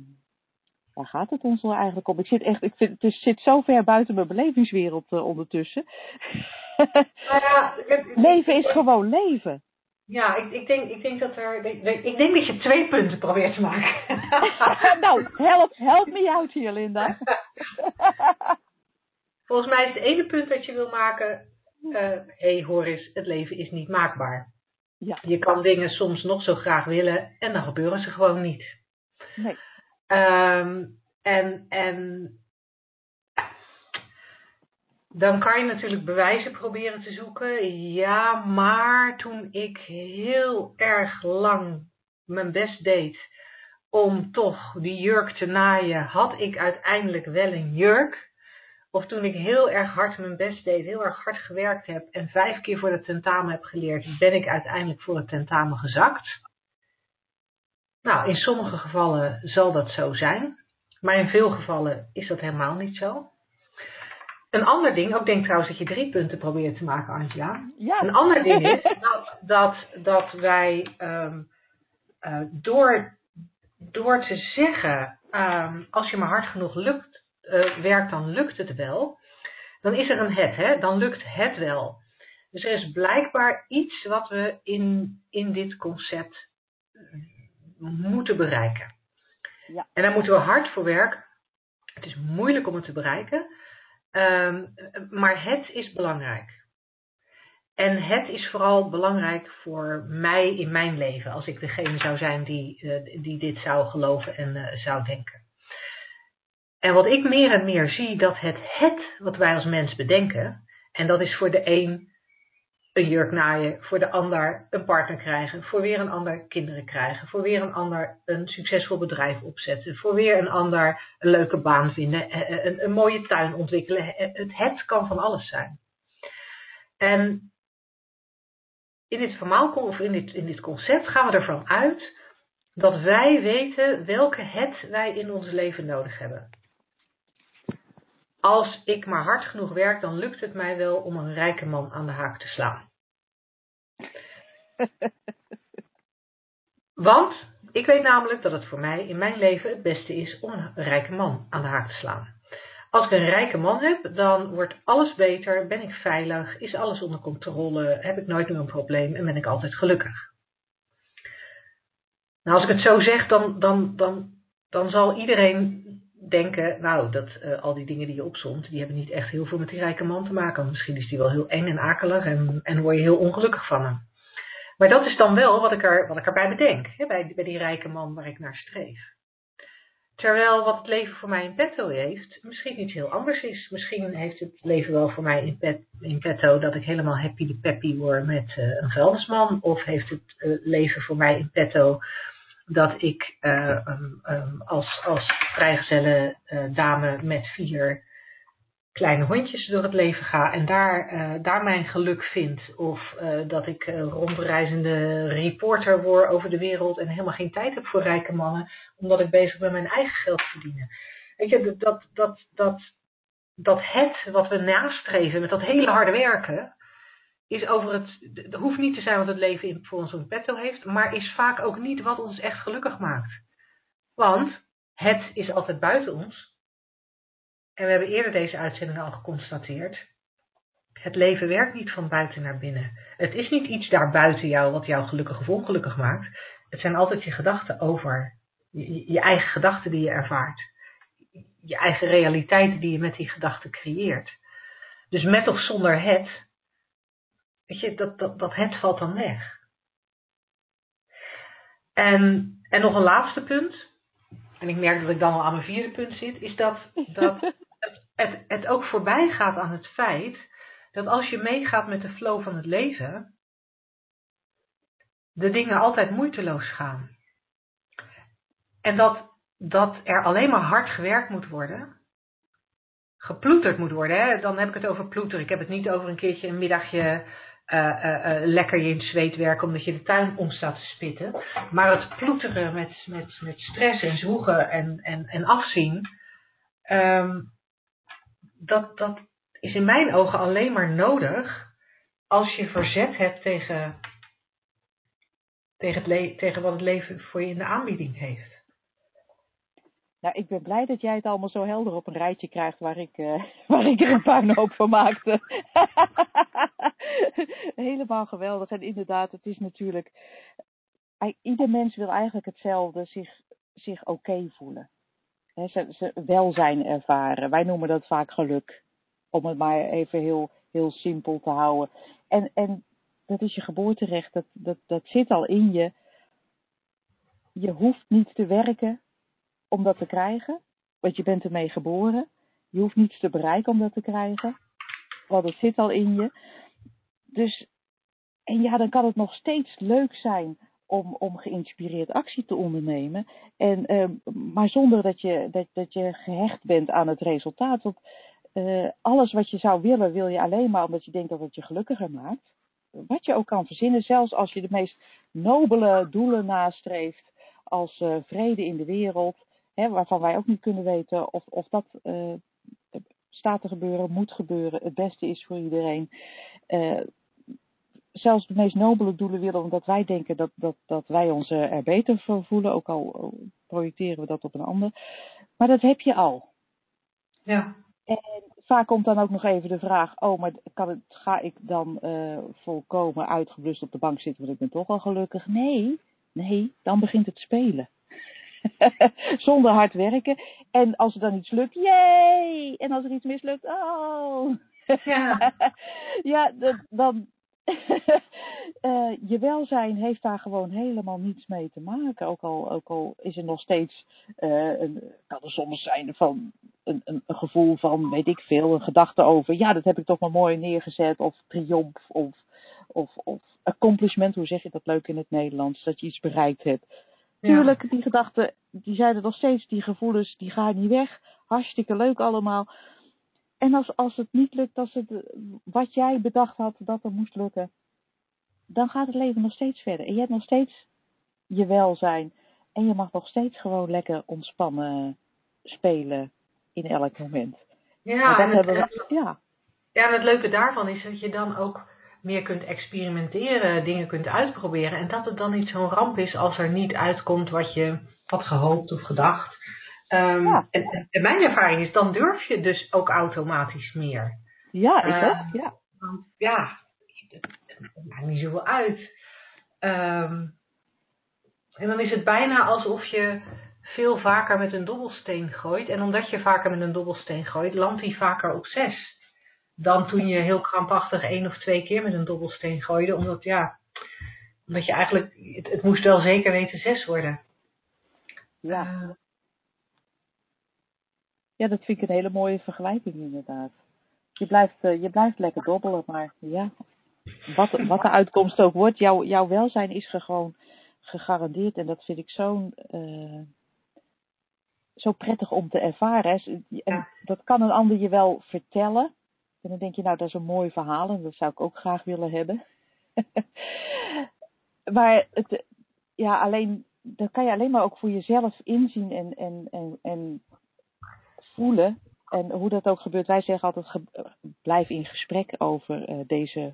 waar gaat het ons nou eigenlijk om? Ik zit echt, ik vind, het zit zo ver buiten mijn belevingswereld ondertussen. Nou ja, het- leven is gewoon leven. Ja, ik, ik, denk, ik denk dat er. Ik denk, dat je twee punten probeert te maken. nou, help, help me out hier, Linda. Volgens mij is het ene punt dat je wil maken. Hé, hey, hoor eens, het leven is niet maakbaar. ja, Je kan dingen soms nog zo graag willen en dan gebeuren ze gewoon niet. nee. Ehm, en, en dan kan je natuurlijk bewijzen proberen te zoeken. Ja, maar toen ik heel erg lang mijn best deed om toch die jurk te naaien, had ik uiteindelijk wel een jurk. Of toen ik heel erg hard mijn best deed, heel erg hard gewerkt heb en vijf keer voor het tentamen heb geleerd, ben ik uiteindelijk voor het tentamen gezakt. Nou, in sommige gevallen zal dat zo zijn, maar in veel gevallen is dat helemaal niet zo. Een ander ding, ook denk trouwens dat je drie punten probeert te maken, Angela. Ja. Een ander ding is dat, dat, dat wij ehm, eh, door, door te zeggen, ehm, als je maar hard genoeg lukt, eh, werkt, dan lukt het wel. Dan is er een het, hè? dan lukt het wel. Dus er is blijkbaar iets wat we in, in dit concept moeten bereiken. Ja. En daar moeten we hard voor werken. Het is moeilijk om het te bereiken. Ehm, maar het is belangrijk. En het is vooral belangrijk voor mij in mijn leven, als ik degene zou zijn die, eh, die dit zou geloven en eh, zou denken. En wat ik meer en meer zie, dat het het wat wij als mens bedenken, en dat is voor de een een jurk naaien, voor de ander een partner krijgen, voor weer een ander kinderen krijgen, voor weer een ander een succesvol bedrijf opzetten, voor weer een ander een leuke baan vinden, eh, eh, een, een mooie tuin ontwikkelen. Het, het kan van alles zijn. En in dit verhaal of in dit, in dit concept gaan we ervan uit dat wij weten welke het wij in ons leven nodig hebben. Als ik maar hard genoeg werk, dan lukt het mij wel om een rijke man aan de haak te slaan. Want ik weet namelijk dat het voor mij in mijn leven het beste is om een rijke man aan de haak te slaan. Als ik een rijke man heb, dan wordt alles beter, ben ik veilig, is alles onder controle, heb ik nooit meer een probleem en ben ik altijd gelukkig. Nou, als ik het zo zeg, dan, dan, dan, dan zal iedereen denken, nou, dat uh, al die dingen die je opzomt, die hebben niet echt heel veel met die rijke man te maken. Misschien is die wel heel eng en akelig en, en word je heel ongelukkig van hem. Maar dat is dan wel wat ik, er, wat ik erbij bedenk, hè, bij, bij die rijke man waar ik naar streef. Terwijl wat het leven voor mij in petto heeft, misschien iets heel anders is. Misschien heeft het leven wel voor mij in, pet, in petto dat ik helemaal happy de peppy word met uh, een vuilnisman. Of heeft het uh, leven voor mij in petto dat ik uh, um, um, als, als vrijgezelle dame met vier kleine hondjes door het leven ga en daar, uh, daar mijn geluk vind. Of dat ik rondreizende reporter word over de wereld en helemaal geen tijd heb voor rijke mannen, omdat ik bezig ben mijn eigen geld verdienen. Weet je, dat, dat, dat, dat het wat we nastreven met dat hele harde werken, is over het, hoeft niet te zijn wat het leven voor ons in petto heeft, maar is vaak ook niet wat ons echt gelukkig maakt. Want het is altijd buiten ons, en we hebben eerder deze uitzending al geconstateerd. Het leven werkt niet van buiten naar binnen. Het is niet iets daar buiten jou wat jou gelukkig of ongelukkig maakt. Het zijn altijd je gedachten over. Je, je eigen gedachten die je ervaart. Je eigen realiteiten die je met die gedachten creëert. Dus met of zonder het, weet je, dat, dat, dat het valt dan weg. En, en nog een laatste punt en ik merk dat ik dan al aan mijn vierde punt zit, is dat, dat het, het, het ook voorbij gaat aan het feit dat als je meegaat met de flow van het leven, de dingen altijd moeiteloos gaan. En dat, dat er alleen maar hard gewerkt moet worden, geploeterd moet worden. Hè? Dan heb ik het over ploeter. Ik heb het niet over een keertje een middagje uh, uh, uh, lekker je in het zweet werken omdat je de tuin om staat te spitten. Maar het ploeteren met, met, met stress en zwoegen en, en, en afzien, um, dat, dat is in mijn ogen alleen maar nodig als je verzet hebt tegen, tegen, het tegen wat het leven voor je in de aanbieding heeft. Nou, ik ben blij dat jij het allemaal zo helder op een rijtje krijgt waar ik, uh, waar ik er een puinhoop van maakte. Helemaal geweldig. En inderdaad, het is natuurlijk. Ieder mens wil eigenlijk hetzelfde, zich, zich oké voelen. Ze, ze welzijn ervaren. Wij noemen dat vaak geluk. Om het maar even heel, heel simpel te houden. En, en dat is je geboorterecht, dat, dat, dat zit al in je. Je hoeft niet te werken om dat te krijgen, want je bent ermee geboren. Je hoeft niets te bereiken om dat te krijgen, want het zit al in je. Dus, en ja, dan kan het nog steeds leuk zijn om, om geïnspireerd actie te ondernemen. En, uh, maar zonder dat je, dat, dat je gehecht bent aan het resultaat. Uh, alles wat je zou willen, wil je alleen maar omdat je denkt dat het je gelukkiger maakt. Wat je ook kan verzinnen, zelfs als je de meest nobele doelen nastreeft, als uh, vrede in de wereld, hè, waarvan wij ook niet kunnen weten of, of dat uh, staat te gebeuren, moet gebeuren, het beste is voor iedereen. Uh, zelfs de meest nobele doelen willen, omdat wij denken dat, dat, dat wij ons er beter voor voelen, ook al projecteren we dat op een ander. Maar dat heb je al. Ja. En vaak komt dan ook nog even de vraag: oh, maar kan het, ga ik dan uh, volkomen uitgeblust op de bank zitten, want ik ben toch al gelukkig? Nee, nee, dan begint het spelen. Zonder hard werken. En als er dan iets lukt, jee! En als er iets mislukt, oh! Ja, ja dan. uh, je welzijn heeft daar gewoon helemaal niets mee te maken. Ook al, ook al is er nog steeds. Uh, een, kan er soms zijn van een, een, een, gevoel van, weet ik veel, een gedachte over. Ja, dat heb ik toch maar mooi neergezet. Of triomf. Of, of, of accomplishment. Hoe zeg je dat leuk in het Nederlands? Dat je iets bereikt hebt. Tuurlijk, die gedachten, die zijn er nog steeds, die gevoelens, die gaan niet weg. Hartstikke leuk allemaal. En als, als het niet lukt, als het wat jij bedacht had dat er moest lukken, dan gaat het leven nog steeds verder. En je hebt nog steeds je welzijn. En je mag nog steeds gewoon lekker ontspannen spelen in elk moment. Ja, dat en hebben het, we, ja. ja, en het leuke daarvan is dat je dan ook meer kunt experimenteren, dingen kunt uitproberen. En dat het dan niet zo'n ramp is als er niet uitkomt wat je had gehoopt of gedacht. Um, Ja. en, en mijn ervaring is, dan durf je dus ook automatisch meer. Ja, ik Eh, ook. Ja. Want ja, het, het maakt niet zoveel uit. Ehm, en dan is het bijna alsof je veel vaker met een dobbelsteen gooit. En omdat je vaker met een dobbelsteen gooit, landt hij vaker op zes. Dan toen je heel krampachtig één of twee keer met een dobbelsteen gooide. Omdat, ja, omdat je eigenlijk, het, het moest wel zeker weten zes worden. Ja. Uh, ja, dat vind ik een hele mooie vergelijking inderdaad. Je blijft, uh, je blijft lekker dobbelen, maar ja, wat, wat de uitkomst ook wordt, jouw, jouw welzijn is gewoon gegarandeerd. En dat vind ik zo'n uh, zo prettig om te ervaren. En dat kan een ander je wel vertellen. En dan denk je, nou, dat is een mooi verhaal en dat zou ik ook graag willen hebben. maar het, ja, alleen, dat kan je alleen maar ook voor jezelf inzien en, en, en, en voelen. En hoe dat ook gebeurt, wij zeggen altijd, blijf in gesprek over uh, deze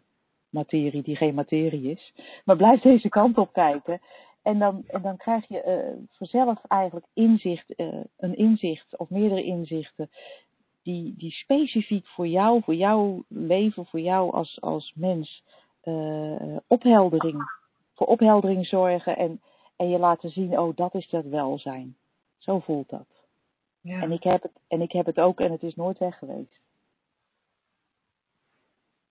materie die geen materie is. Maar blijf deze kant op kijken. En dan, en dan krijg je uh, vanzelf eigenlijk inzicht, uh, een inzicht of meerdere inzichten. Die, die specifiek voor jou, voor jouw leven, voor jou als, als mens uh, opheldering, voor opheldering zorgen. En, en je laten zien, oh dat is dat welzijn. Zo voelt dat. Ja. En, ik heb het, en ik heb het ook en het is nooit weg geweest.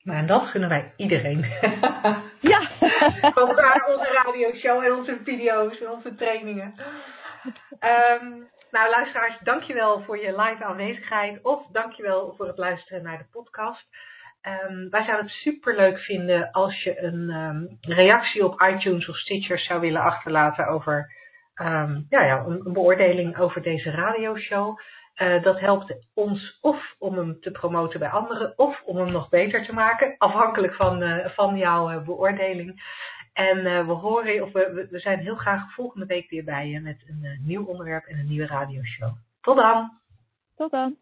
Nou, en dat gunnen wij iedereen. Ja. Van onze radioshow en onze video's en onze trainingen. Um, nou, luisteraars, dankjewel voor je live aanwezigheid. Of dankjewel voor het luisteren naar de podcast. Um, wij zouden het super leuk vinden als je een um, reactie op iTunes of Stitcher zou willen achterlaten over ja, ja, een, beoordeling over deze radioshow. Uh, dat helpt ons of om hem te promoten bij anderen of om hem nog beter te maken, afhankelijk van, uh, van jouw uh, beoordeling. En we horen, of we, we zijn heel graag volgende week weer bij je met een nieuw onderwerp en een nieuwe radioshow. Tot dan! Tot dan!